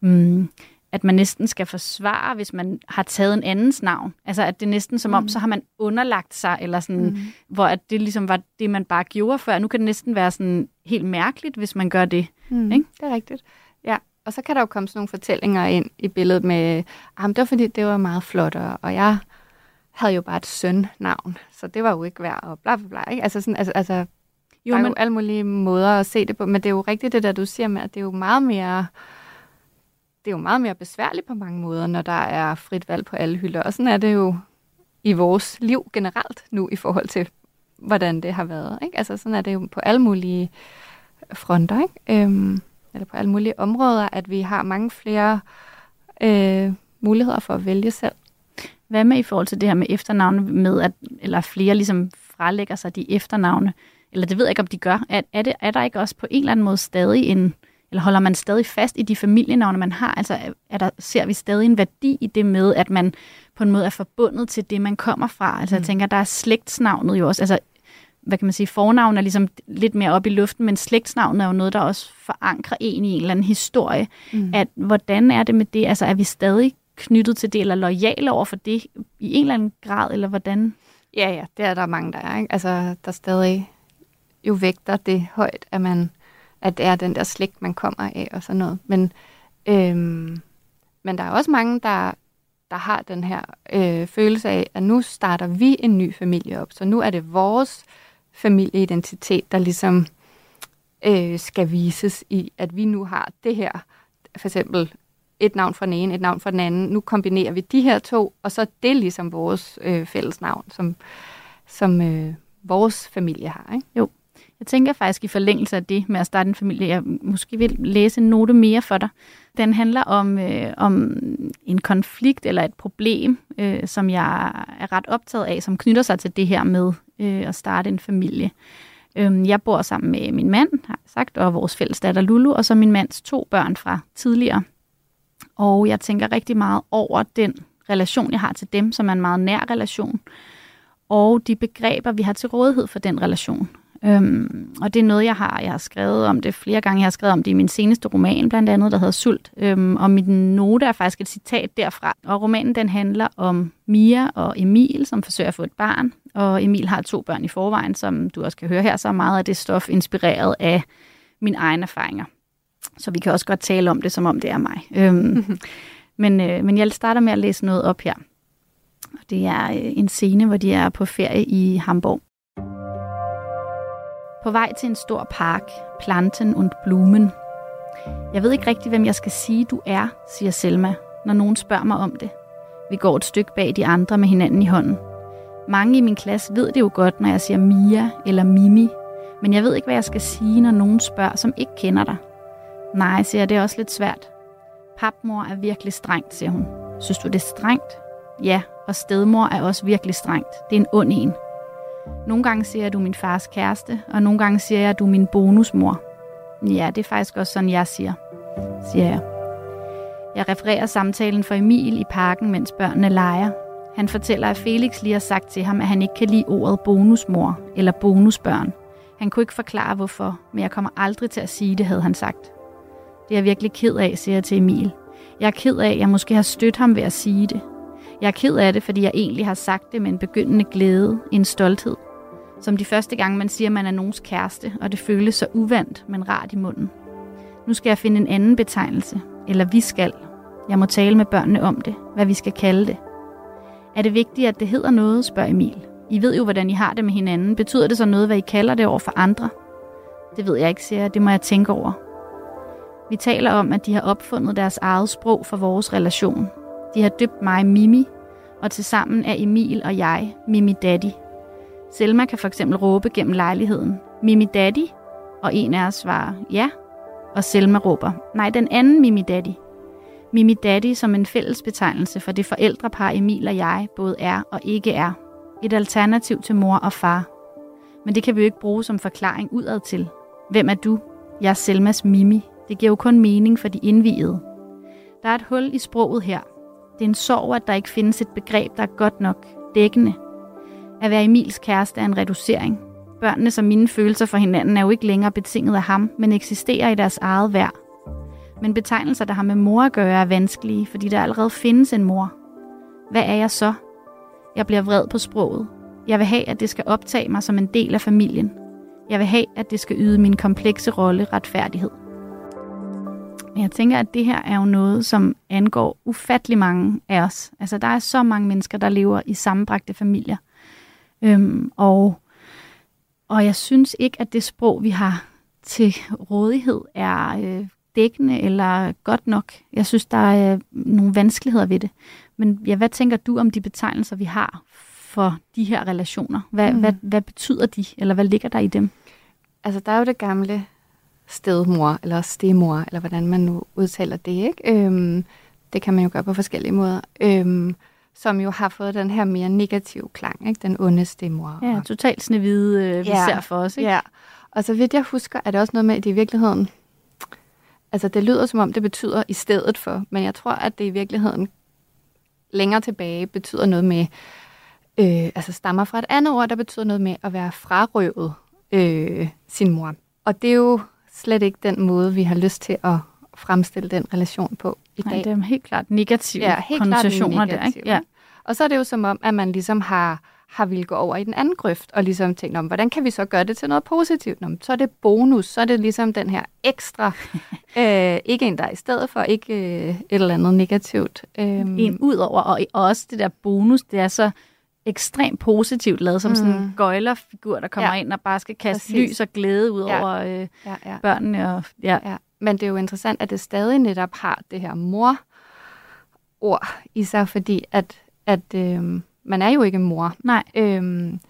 mm, at man næsten skal forsvare, hvis man har taget en andens navn. Altså at det er næsten som om, mm. så har man underlagt sig, eller sådan, mm. hvor at det ligesom var det, man bare gjorde før. Nu kan det næsten være sådan helt mærkeligt, hvis man gør det. Mm. Ikke? Det er rigtigt. Ja, og så kan der jo komme sådan nogle fortællinger ind i billedet med, at det var fordi, det var meget flottere, og jeg havde jo bare et søn-navn, så det var jo ikke værd, og bla bla bla. Ikke? Altså, sådan, altså, altså jo, der er men... jo alle mulige måder at se det på, men det er jo rigtigt det der, du siger med, at det er jo meget mere det er jo meget mere besværligt på mange måder, når der er frit valg på alle hylder. Og sådan er det jo i vores liv generelt nu i forhold til, hvordan det har været. Ikke? Altså sådan er det jo på alle mulige fronter. Ikke? Øhm, eller på alle mulige områder, at vi har mange flere øh, muligheder for at vælge selv. Hvad med i forhold til det her med efternavne, med at, eller flere ligesom frelægger sig de efternavne, eller det ved jeg ikke, om de gør. Er, er, det, er der ikke også på en eller anden måde stadig en, eller holder man stadig fast i de familienavne, man har? Altså er der, ser vi stadig en værdi i det med, at man på en måde er forbundet til det, man kommer fra? Altså mm. jeg tænker, der er slægtsnavnet jo også. Altså hvad kan man sige, fornavn er ligesom lidt mere op i luften, men slægtsnavnet er jo noget, der også forankrer en i en eller anden historie. Mm. At, hvordan er det med det? Altså er vi stadig knyttet til det, eller lojale over for det i en eller anden grad, eller hvordan? Ja, ja, det er der mange, der er. Ikke? Altså, der stadig jo vægter det højt, at, man, at det er den der slægt, man kommer af og sådan noget. Men, øhm, men der er også mange, der, der har den her øh, følelse af, at nu starter vi en ny familie op, så nu er det vores familieidentitet, der ligesom øh, skal vises i, at vi nu har det her, for eksempel et navn fra den ene, et navn fra den anden. Nu kombinerer vi de her to, og så er det ligesom vores øh, fælles navn, som, som øh, vores familie har. Ikke? Jo. Jeg tænker faktisk i forlængelse af det med at starte en familie, jeg måske vil læse en note mere for dig. Den handler om, øh, om en konflikt eller et problem, øh, som jeg er ret optaget af, som knytter sig til det her med øh, at starte en familie. Øh, jeg bor sammen med min mand, har jeg sagt, og vores fælles datter Lulu, og så min mands to børn fra tidligere. Og jeg tænker rigtig meget over den relation, jeg har til dem, som er en meget nær relation, og de begreber, vi har til rådighed for den relation. Øhm, og det er noget, jeg har, jeg har skrevet om det flere gange. Jeg har skrevet om det i min seneste roman, blandt andet, der hedder Sult. Øhm, og min note er faktisk et citat derfra. Og romanen den handler om Mia og Emil, som forsøger at få et barn. Og Emil har to børn i forvejen, som du også kan høre her, så er meget af det stof inspireret af mine egne erfaringer. Så vi kan også godt tale om det, som om det er mig. Øhm, men, øh, men jeg starter med at læse noget op her. Det er øh, en scene, hvor de er på ferie i Hamburg. På vej til en stor park, planten und Blumen. Jeg ved ikke rigtig, hvem jeg skal sige, du er, siger Selma, når nogen spørger mig om det. Vi går et stykke bag de andre med hinanden i hånden. Mange i min klasse ved det jo godt, når jeg siger Mia eller Mimi, men jeg ved ikke, hvad jeg skal sige, når nogen spørger, som ikke kender dig. Nej, siger jeg, det er også lidt svært. Papmor er virkelig strengt, siger hun. Synes du, det er strengt? Ja, og stedmor er også virkelig strengt. Det er en ond en. Nogle gange siger jeg, at du er min fars kæreste, og nogle gange siger jeg, at du er min bonusmor. Ja, det er faktisk også sådan, jeg siger, siger jeg. Jeg refererer samtalen for Emil i parken, mens børnene leger. Han fortæller, at Felix lige har sagt til ham, at han ikke kan lide ordet bonusmor eller bonusbørn. Han kunne ikke forklare hvorfor, men jeg kommer aldrig til at sige det, havde han sagt. Det er jeg virkelig ked af, siger jeg til Emil. Jeg er ked af, at jeg måske har stødt ham ved at sige det. Jeg er ked af det, fordi jeg egentlig har sagt det med en begyndende glæde, en stolthed. Som de første gange, man siger, at man er nogens kæreste, og det føles så uvandt, men rart i munden. Nu skal jeg finde en anden betegnelse, eller vi skal. Jeg må tale med børnene om det, hvad vi skal kalde det. Er det vigtigt, at det hedder noget, spørger Emil. I ved jo, hvordan I har det med hinanden. Betyder det så noget, hvad I kalder det over for andre? Det ved jeg ikke, siger jeg. Det må jeg tænke over. Vi taler om, at de har opfundet deres eget sprog for vores relation. De har døbt mig Mimi, og tilsammen er Emil og jeg Mimi Daddy. Selma kan for eksempel råbe gennem lejligheden, Mimi Daddy, og en af os svarer ja, og Selma råber, nej, den anden Mimi Daddy. Mimi Daddy som en fælles betegnelse for det forældrepar Emil og jeg både er og ikke er. Et alternativ til mor og far. Men det kan vi jo ikke bruge som forklaring udad til. Hvem er du? Jeg er Selmas Mimi. Det giver jo kun mening for de indviede. Der er et hul i sproget her. Det er en sorg, at der ikke findes et begreb, der er godt nok dækkende. At være Emils kæreste er en reducering. Børnene som mine følelser for hinanden er jo ikke længere betinget af ham, men eksisterer i deres eget værd. Men betegnelser, der har med mor at gøre, er vanskelige, fordi der allerede findes en mor. Hvad er jeg så? Jeg bliver vred på sproget. Jeg vil have, at det skal optage mig som en del af familien. Jeg vil have, at det skal yde min komplekse rolle retfærdighed. Men jeg tænker, at det her er jo noget, som angår ufattelig mange af os. Altså, der er så mange mennesker, der lever i sammenbragte familier. Øhm, og, og jeg synes ikke, at det sprog, vi har til rådighed, er øh, dækkende eller godt nok. Jeg synes, der er nogle vanskeligheder ved det. Men ja, hvad tænker du om de betegnelser, vi har for de her relationer? Hvad, mm. hvad, hvad betyder de, eller hvad ligger der i dem? Altså, der er jo det gamle stedmor, eller stemor, eller hvordan man nu udtaler det, ikke? Øhm, det kan man jo gøre på forskellige måder. Øhm, som jo har fået den her mere negative klang, ikke? Den onde stemor. Ja, totalt snevide, øh, vi ja, ser for os, ikke? Ja, og så vidt jeg husker, er det også noget med, at det i virkeligheden... Altså, det lyder som om, det betyder i stedet for, men jeg tror, at det i virkeligheden længere tilbage betyder noget med... Øh, altså stammer fra et andet ord, der betyder noget med at være frarøvet øh, sin mor. Og det er jo slet ikke den måde, vi har lyst til at fremstille den relation på i Nej, dag. det er helt klart negative ja, helt konnotationer klart negative, der. Ikke? Ja. Og så er det jo som om, at man ligesom har, har ville gå over i den anden grøft, og ligesom tænkt om, hvordan kan vi så gøre det til noget positivt? Nå, så er det bonus, så er det ligesom den her ekstra, øh, ikke en der er i stedet for, ikke øh, et eller andet negativt. Øh. En ud over, og også det der bonus, det er så ekstremt positivt lavet, som mm. sådan en gøjlerfigur, der kommer ja. ind og bare skal kaste Præcis. lys og glæde ud ja. over øh, ja, ja. børnene. Og, ja. Ja. Men det er jo interessant, at det stadig netop har det her mor-ord i sig, fordi at, at øh, man er jo ikke mor. Nej. Øhm,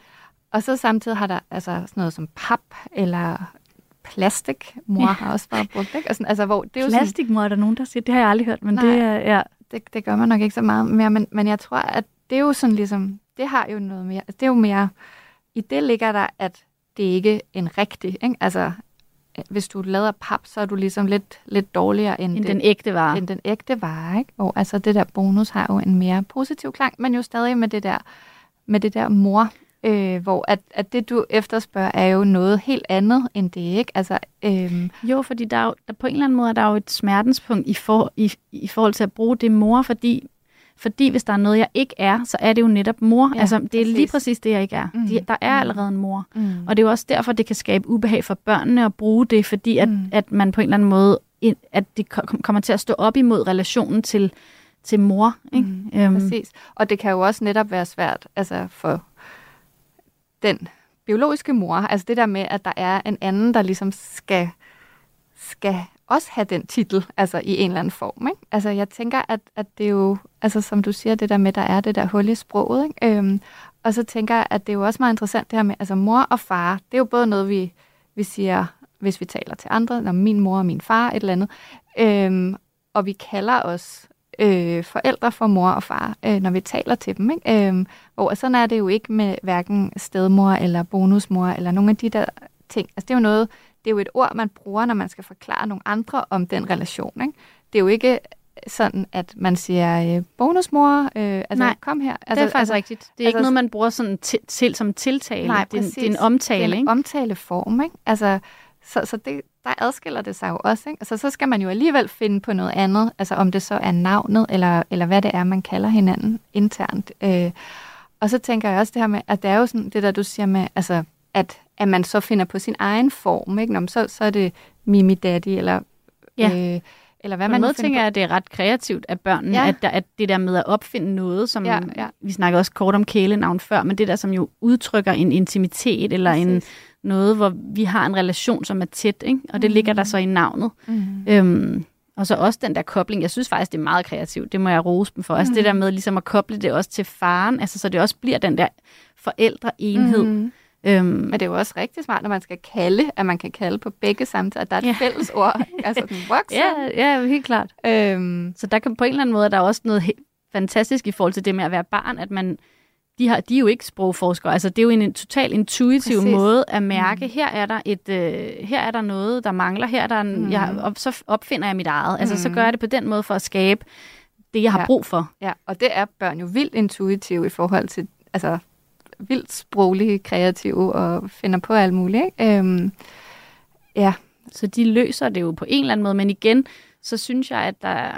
og så samtidig har der altså sådan noget som pap eller plastik. Mor ja. har også bare brugt, ikke? Og sådan, altså, hvor det er jo Plastikmor er der nogen, der siger, det har jeg aldrig hørt, men Nej, det er... Ja. Det, det gør man nok ikke så meget mere, men, men jeg tror, at det er jo sådan ligesom, det har jo noget mere, det er jo mere, i det ligger der, at det ikke er en rigtig, ikke? altså hvis du lader pap, så er du ligesom lidt, lidt dårligere end, end den, den ægte vare. End den ægte vare, ikke? Og altså det der bonus har jo en mere positiv klang, men jo stadig med det der, med det der mor, øh, hvor at, at det du efterspørger er jo noget helt andet end det, ikke? Altså, øh... Jo, fordi der, er jo, der på en eller anden måde er der jo et smertenspunkt i, for, i, i forhold til at bruge det mor, fordi fordi hvis der er noget, jeg ikke er, så er det jo netop mor. Ja, altså, det er præcis. lige præcis det, jeg ikke er. Mm. De, der er mm. allerede en mor. Mm. Og det er jo også derfor, det kan skabe ubehag for børnene at bruge det, fordi at, mm. at man på en eller anden måde, at det kommer til at stå op imod relationen til, til mor. Ikke? Mm. Øhm. Præcis. Og det kan jo også netop være svært altså for den biologiske mor. Altså det der med, at der er en anden, der ligesom skal, skal også have den titel, altså i en eller anden form. Ikke? Altså jeg tænker, at, at det er jo, altså som du siger, det der med, der er det der hul i sproget. Ikke? Øhm, og så tænker jeg, at det er jo også meget interessant det her med, altså mor og far, det er jo både noget, vi, vi siger, hvis vi taler til andre, når min mor og min far, et eller andet. Øhm, og vi kalder os øh, forældre for mor og far, øh, når vi taler til dem. Ikke? Øhm, og sådan er det jo ikke med hverken stedmor eller bonusmor eller nogle af de der ting. Altså det er jo noget, det er jo et ord, man bruger, når man skal forklare nogle andre om den relation. Ikke? Det er jo ikke sådan, at man siger, øh, bonusmor, øh, altså Nej, kom her. Altså, det er faktisk altså, rigtigt. Det er altså, ikke noget, man bruger sådan til, til som tiltale. Nej, det, er, det er en omtale, det er en ikke? omtaleform, ikke? Altså, så, så det, der adskiller det sig jo også, ikke? Altså, så skal man jo alligevel finde på noget andet, altså om det så er navnet, eller, eller hvad det er, man kalder hinanden internt. Øh, og så tænker jeg også det her med, at det er jo sådan, det der du siger med, altså, at at man så finder på sin egen form. Ikke? Nå, så, så er det Mimi Daddy, eller, ja. øh, eller hvad På man en måde tænker jeg, at det er ret kreativt af børnene, Ja. at, der, at det der med at opfinde noget, som Ja, ja. vi snakkede også kort om kælenavn før, men det der, som jo udtrykker en intimitet, eller en, Præcis. noget, hvor vi har en relation, som er tæt, ikke? og det ligger der så i navnet. Mm. Øhm, og så også den der kobling. Jeg synes faktisk, det er meget kreativt. Det må jeg rose dem for. Altså det der med ligesom at koble det også til faren, altså så det også bliver den der forældreenhed. Mm. Mm. Øhm, Men det er jo også rigtig smart, når man skal kalde, at man kan kalde på begge samtidig, at der er et Ja. fælles ord, altså den voksen. ja, ja, helt klart. Øhm, Så der kan på en eller anden måde, er der også noget fantastisk i forhold til det med at være barn, at man, de, har, de er jo ikke sprogforskere, altså det er jo en, en total intuitiv Præcis. måde at mærke, mm. her er der et, øh, her er der noget, der mangler, her er der en, Mm. mm. jeg, og så opfinder jeg mit eget. Altså så Mm. gør jeg det på den måde for at skabe det, jeg har Ja. brug for. ja, og det er børn jo vildt intuitive i forhold til, altså vildt sproglige, kreative og finder på alt muligt. Ikke? Øhm, ja, Så de løser det jo på en eller anden måde, men igen, så synes jeg, at der,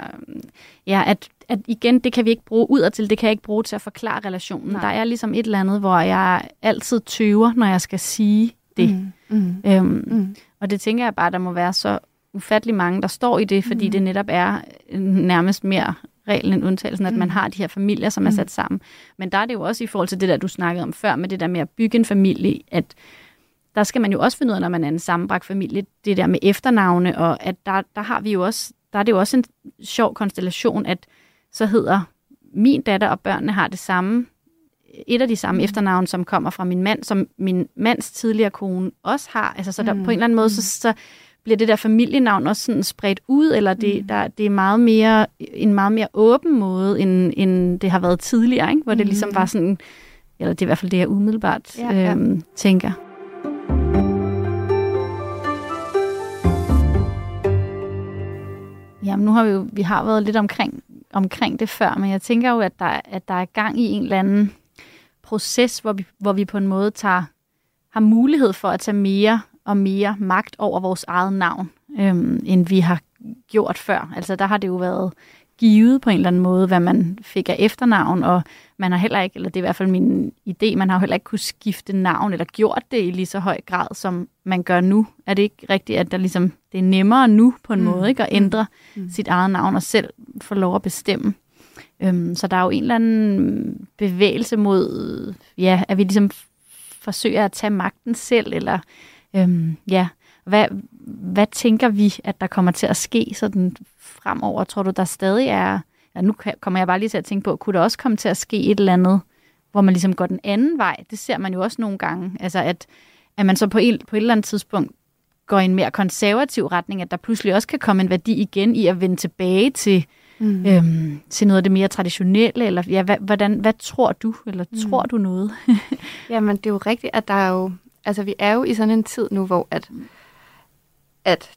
ja, at, at igen, det kan vi ikke bruge ud til, det kan jeg ikke bruge til at forklare relationen. Nej. Der er ligesom et eller andet, hvor jeg altid tøver, når jeg skal sige det. Mm. Mm. Øhm, Mm. Og det tænker jeg bare, der må være så ufattelig mange, der står i det, fordi Mm. det netop er nærmest mere reglen end undtagelsen, at Mm. man har de her familier, som er Mm. sat sammen. Men der er det jo også i forhold til det der, du snakkede om før, med det der med at bygge en familie, at der skal man jo også finde ud af, når man er en sammenbragt familie, det der med efternavne, og at der, der har vi jo også, der er det jo også en sjov konstellation, at så hedder min datter og børnene har det samme, et af de samme Mm. efternavne, som kommer fra min mand, som min mands tidligere kone også har. Altså, så der, Mm. på en eller anden måde, så, så bliver det der familienavn også sådan spredt ud, eller det, Mm. der, det er meget mere, en meget mere åben måde, end, end det har været tidligere, ikke? hvor det Mm. ligesom var sådan, eller det er i hvert fald det, jeg umiddelbart Ja, ja. øhm, tænker. Jamen, nu har vi jo vi har været lidt omkring, omkring det før, men jeg tænker jo, at der, at der er gang i en eller anden proces, hvor vi, hvor vi på en måde tager, har mulighed for at tage mere og mere magt over vores eget navn, øhm, end vi har gjort før. Altså der har det jo været givet på en eller anden måde, hvad man fik af efternavn, og man har heller ikke, eller det er i hvert fald min idé, man har jo heller ikke kunne skifte navn, eller gjort det i lige så høj grad, som man gør nu. Er det ikke rigtigt, at der ligesom, det er nemmere nu på en Mm. mm. måde, ikke, at ændre Mm. mm. sit eget navn og selv få lov at bestemme? Øhm, så der er jo en eller anden bevægelse mod, ja, at vi ligesom forsøger at tage magten selv, eller øhm, ja, hvad, hvad tænker vi, at der kommer til at ske sådan fremover? Tror du, der stadig er, ja, nu kommer jeg bare lige til at tænke på, kunne der også komme til at ske et eller andet, hvor man ligesom går den anden vej? Det ser man jo også nogle gange, altså at, at man så på et, på et eller andet tidspunkt går i en mere konservativ retning, at der pludselig også kan komme en værdi igen i at vende tilbage til, Mm. øhm, til noget af det mere traditionelle, eller ja, hvad, hvordan, hvad tror du, eller Mm. tror du noget? Jamen, det er jo rigtigt, at der er jo... Altså, vi er jo i sådan en tid nu, hvor at, at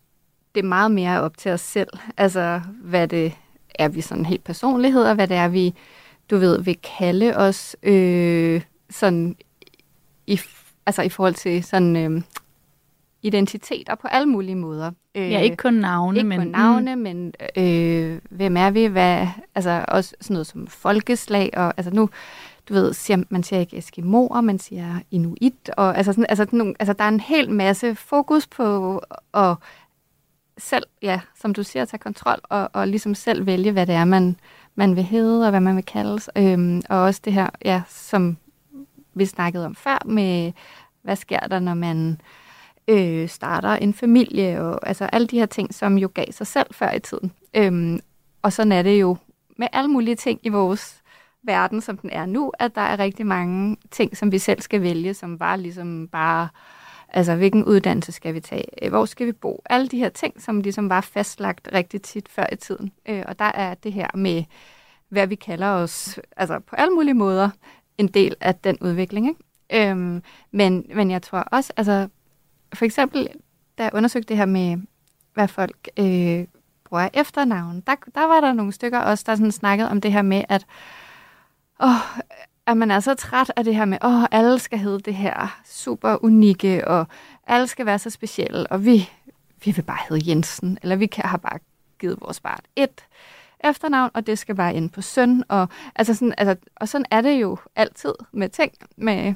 det er meget mere op til os selv. Altså, hvad det er, vi sådan helt personligheder, hvad det er, vi, du ved, vil kalde os øh, sådan i, altså i forhold til sådan øh, identiteter på alle mulige måder. Øh, Ja, ikke kun navne, ikke men... kun navne, men øh, hvem er vi? Hvad, altså også sådan noget som folkeslag, og altså nu, du ved, siger, man siger ikke eskimoer, man siger inuit, og altså, sådan, altså, nogle, altså der er en hel masse fokus på at selv, ja, som du siger, tage kontrol, og, og ligesom selv vælge, hvad det er, man, man vil hedde, og hvad man vil kaldes. Øhm, og også det her, ja, som vi snakkede om før, med hvad sker der, når man øh, starter en familie, og altså alle de her ting, som jo gav sig selv før i tiden. Øhm, og sådan er det jo med alle mulige ting i vores verden, som den er nu, at der er rigtig mange ting, som vi selv skal vælge, som var ligesom bare, altså hvilken uddannelse skal vi tage, øh, hvor skal vi bo, alle de her ting, som ligesom var fastlagt rigtig tit før i tiden. Øh, og der er det her med, hvad vi kalder os, altså på alle mulige måder, en del af den udvikling. Ikke? Øhm, men, men jeg tror også, altså for eksempel, da jeg undersøgte det her med, hvad folk øh, bruger efternavn, der, der var der nogle stykker også, der sådan snakkede om det her med, at, åh, at man er så træt af det her med, åh, alle skal hedde det her super unikke, og alle skal være så specielle, og vi, vi vil bare hedde Jensen, eller vi kan, har bare givet vores barn et efternavn, og det skal bare ind på søn, og, altså sådan, altså, og sådan er det jo altid med ting, med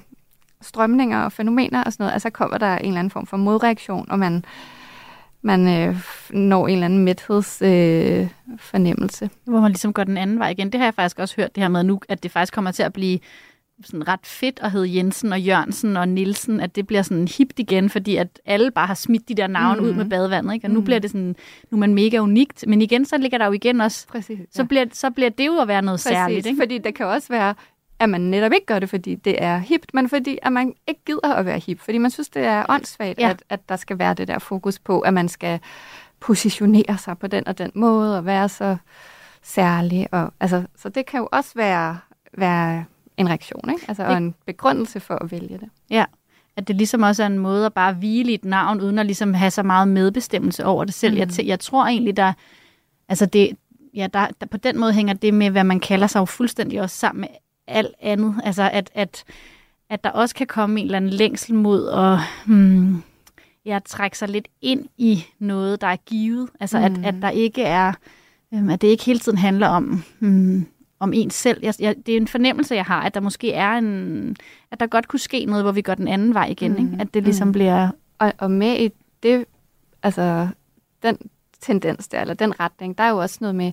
strømninger og fænomener og sådan noget, altså kommer der en eller anden form for modreaktion, og man, man øh, når en eller anden mætheds øh, fornemmelse. Hvor man ligesom går den anden vej igen. Det har jeg faktisk også hørt det her med nu, at det faktisk kommer til at blive sådan ret fedt at hedde Jensen og Jørgensen og Nielsen, at det bliver sådan hipt igen, fordi at alle bare har smidt de der navne mm. ud med badevandet, ikke? og nu mm. bliver det sådan, nu er man mega unikt, men igen, så ligger der jo igen også, Præcis, ja. så, bliver, så bliver det jo at være noget Præcis, særligt. Ikke? fordi det kan også være, at man netop ikke gør det, fordi det er hipt, men fordi at man ikke gider at være hip, fordi man synes, det er åndssvagt, Ja. at, at der skal være det der fokus på, at man skal positionere sig på den og den måde, og være så særlig. Og, altså, så det kan jo også være, være en reaktion, ikke? Altså, og Det- en begrundelse for at vælge det. Ja, at det ligesom også er en måde at bare hvile i et navn, uden at ligesom have så meget medbestemmelse over det selv. Mm. Jeg, jeg tror egentlig, der, altså det, ja, der, der, på den måde hænger det med, hvad man kalder sig jo fuldstændig også sammen med alt andet. Altså at, at, at der også kan komme en eller anden længsel mod at hmm, ja, trække sig lidt ind i noget, der er givet. Altså mm. at, at der ikke er, øhm, at det ikke hele tiden handler om, hmm, om en selv. Jeg, jeg, det er en fornemmelse, jeg har, at der måske er en, at der godt kunne ske noget, hvor vi går den anden vej igen. Mm. Ikke? At det ligesom Mm. bliver, Og, og med i det, altså den tendens der, eller den retning, der er jo også noget med,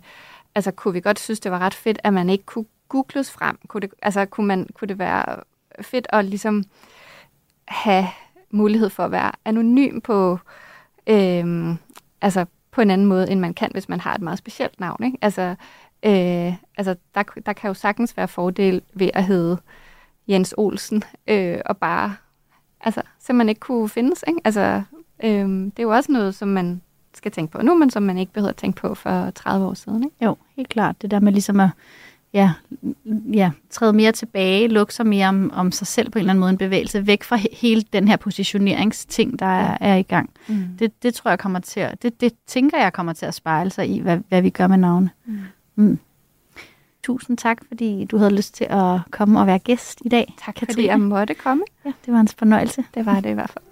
altså kunne vi godt synes, det var ret fedt, at man ikke kunne googles frem. Kunne det, altså kunne, man, kunne det være fedt at ligesom have mulighed for at være anonym på, øhm, altså på en anden måde, end man kan, hvis man har et meget specielt navn. Ikke? Altså, øh, altså der, der kan jo sagtens være fordel ved at hedde Jens Olsen, øh, og bare altså, simpelthen ikke kunne findes. Ikke? Altså, øh, det er jo også noget, som man skal tænke på nu, men som man ikke behøver at tænke på for 30 år siden. Ikke? jo, helt klart, det der med ligesom at ja, ja, træde mere tilbage, lukke sig mere om, om sig selv på en eller anden måde, en bevægelse væk fra he- hele den her positioneringsting, der er, er i gang. Mm. Det, det tror jeg kommer til at, det, det tænker jeg kommer til at spejle sig i, hvad, hvad vi gør med navne. Mm. Mm. Tusind tak, fordi du havde lyst til at komme og være gæst i dag. Tak, fordi jeg måtte komme. Ja, det var en fornøjelse. Det var det i hvert fald.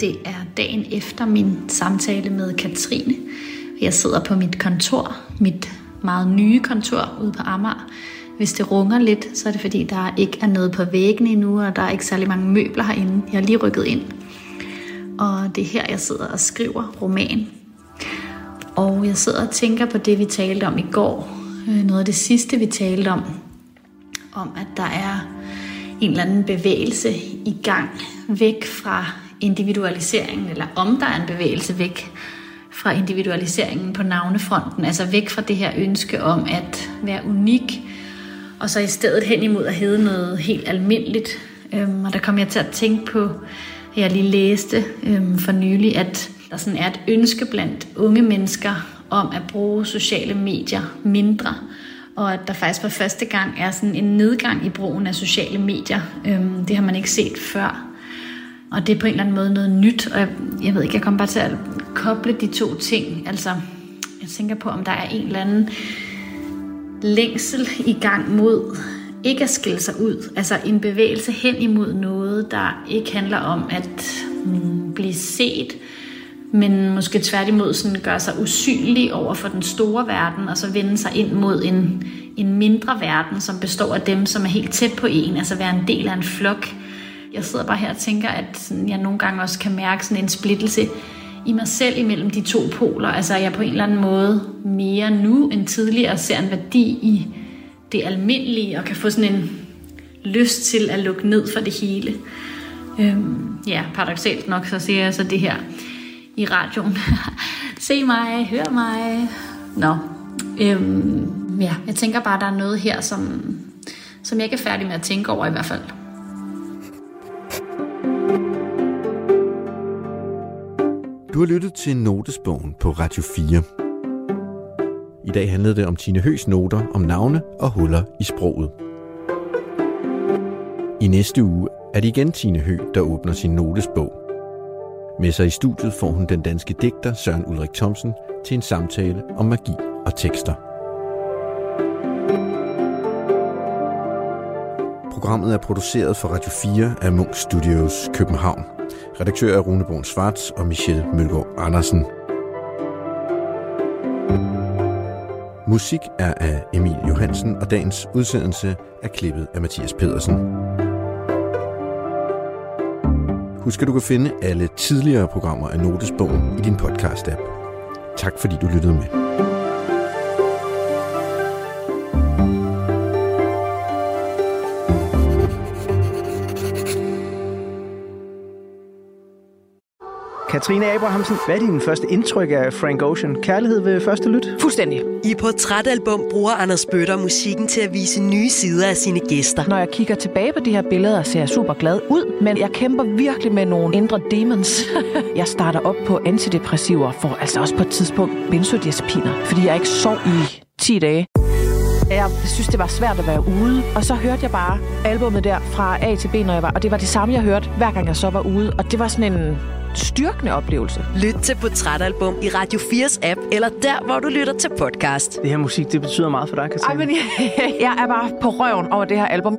Det er dagen efter min samtale med Katrine. Jeg sidder på mit kontor, mit meget nye kontor ude på Amager. Hvis det runger lidt, så er det fordi, der ikke er noget på væggene endnu, og der er ikke særlig mange møbler herinde. Jeg har lige rykket ind. Og det er her, jeg sidder og skriver roman. Og jeg sidder og tænker på det, vi talte om i går. Øh, noget af det sidste, vi talte om. Om, at der er en eller anden bevægelse i gang væk fra individualiseringen, eller om der er en bevægelse væk fra individualiseringen på navnefronten, altså væk fra det her ønske om at være unik, og så i stedet hen imod at hedde noget helt almindeligt. Øhm, og der kom jeg til at tænke på, at jeg lige læste øhm, for nylig, at der sådan er et ønske blandt unge mennesker om at bruge sociale medier mindre, og at der faktisk for første gang er sådan en nedgang i brugen af sociale medier. Øhm, det har man ikke set før. Og det er på en eller anden måde noget nyt, og jeg, jeg ved ikke, jeg kommer bare til at koble de to ting. Altså, jeg tænker på, om der er en eller anden længsel i gang mod ikke at skille sig ud. Altså en bevægelse hen imod noget, der ikke handler om at mm, blive set, men måske tværtimod sådan gøre sig usynlig over for den store verden, og så vende sig ind mod en, en mindre verden, som består af dem, som er helt tæt på en, altså være en del af en flok. Jeg sidder bare her og tænker, at sådan, jeg nogle gange også kan mærke sådan en splittelse i mig selv imellem de to poler. Altså jeg på en eller anden måde mere nu end tidligere ser en værdi i det almindelige, og kan få sådan en lyst til at lukke ned for det hele. Øhm, ja, paradoxalt nok, så ser jeg så det her i radioen. Se mig, hør mig. Nå, øhm, ja, jeg tænker bare, der er noget her, som, som jeg ikke er færdig med at tænke over i hvert fald. Har lyttet til Notesbogen på Radio 4. I dag handlede det om Tine Høs noter om navne og huller i sproget. I næste uge er det igen Tine Hø, der åbner sin notesbog. Med sig i studiet får hun den danske digter Søren Ulrik Thomsen til en samtale om magi og tekster. Programmet er produceret for Radio 4 af Munk Studios København. Redaktør er Rune Born Svarts og Michelle Mølgaard Andersen. Musik er af Emil Johansen, og dagens udsendelse er klippet af Mathias Pedersen. Husk, at du kan finde alle tidligere programmer af Notesbogen i din podcast-app. Tak fordi du lyttede med. Katrine Abrahamsen, hvad er din første indtryk af Frank Ocean? Kærlighed ved første lyt? Fuldstændig. I portrætalbum bruger Anders Bøtter musikken til at vise nye sider af sine gæster. Når jeg kigger tilbage på de her billeder, ser jeg super glad ud, men jeg kæmper virkelig med nogle indre demons. jeg starter op på antidepressiver, for altså også på et tidspunkt benzodiazepiner, fordi jeg ikke sov i 10 dage. Jeg synes, det var svært at være ude, og så hørte jeg bare albummet der fra A til B, når jeg var, og det var det samme, jeg hørte, hver gang jeg så var ude, og det var sådan en styrkende oplevelse. Lyt til Portrætalbum i Radio 4's app, eller der, hvor du lytter til podcast. Det her musik, det betyder meget for dig, Katrine. Ej, men jeg, jeg er bare på røven over det her album.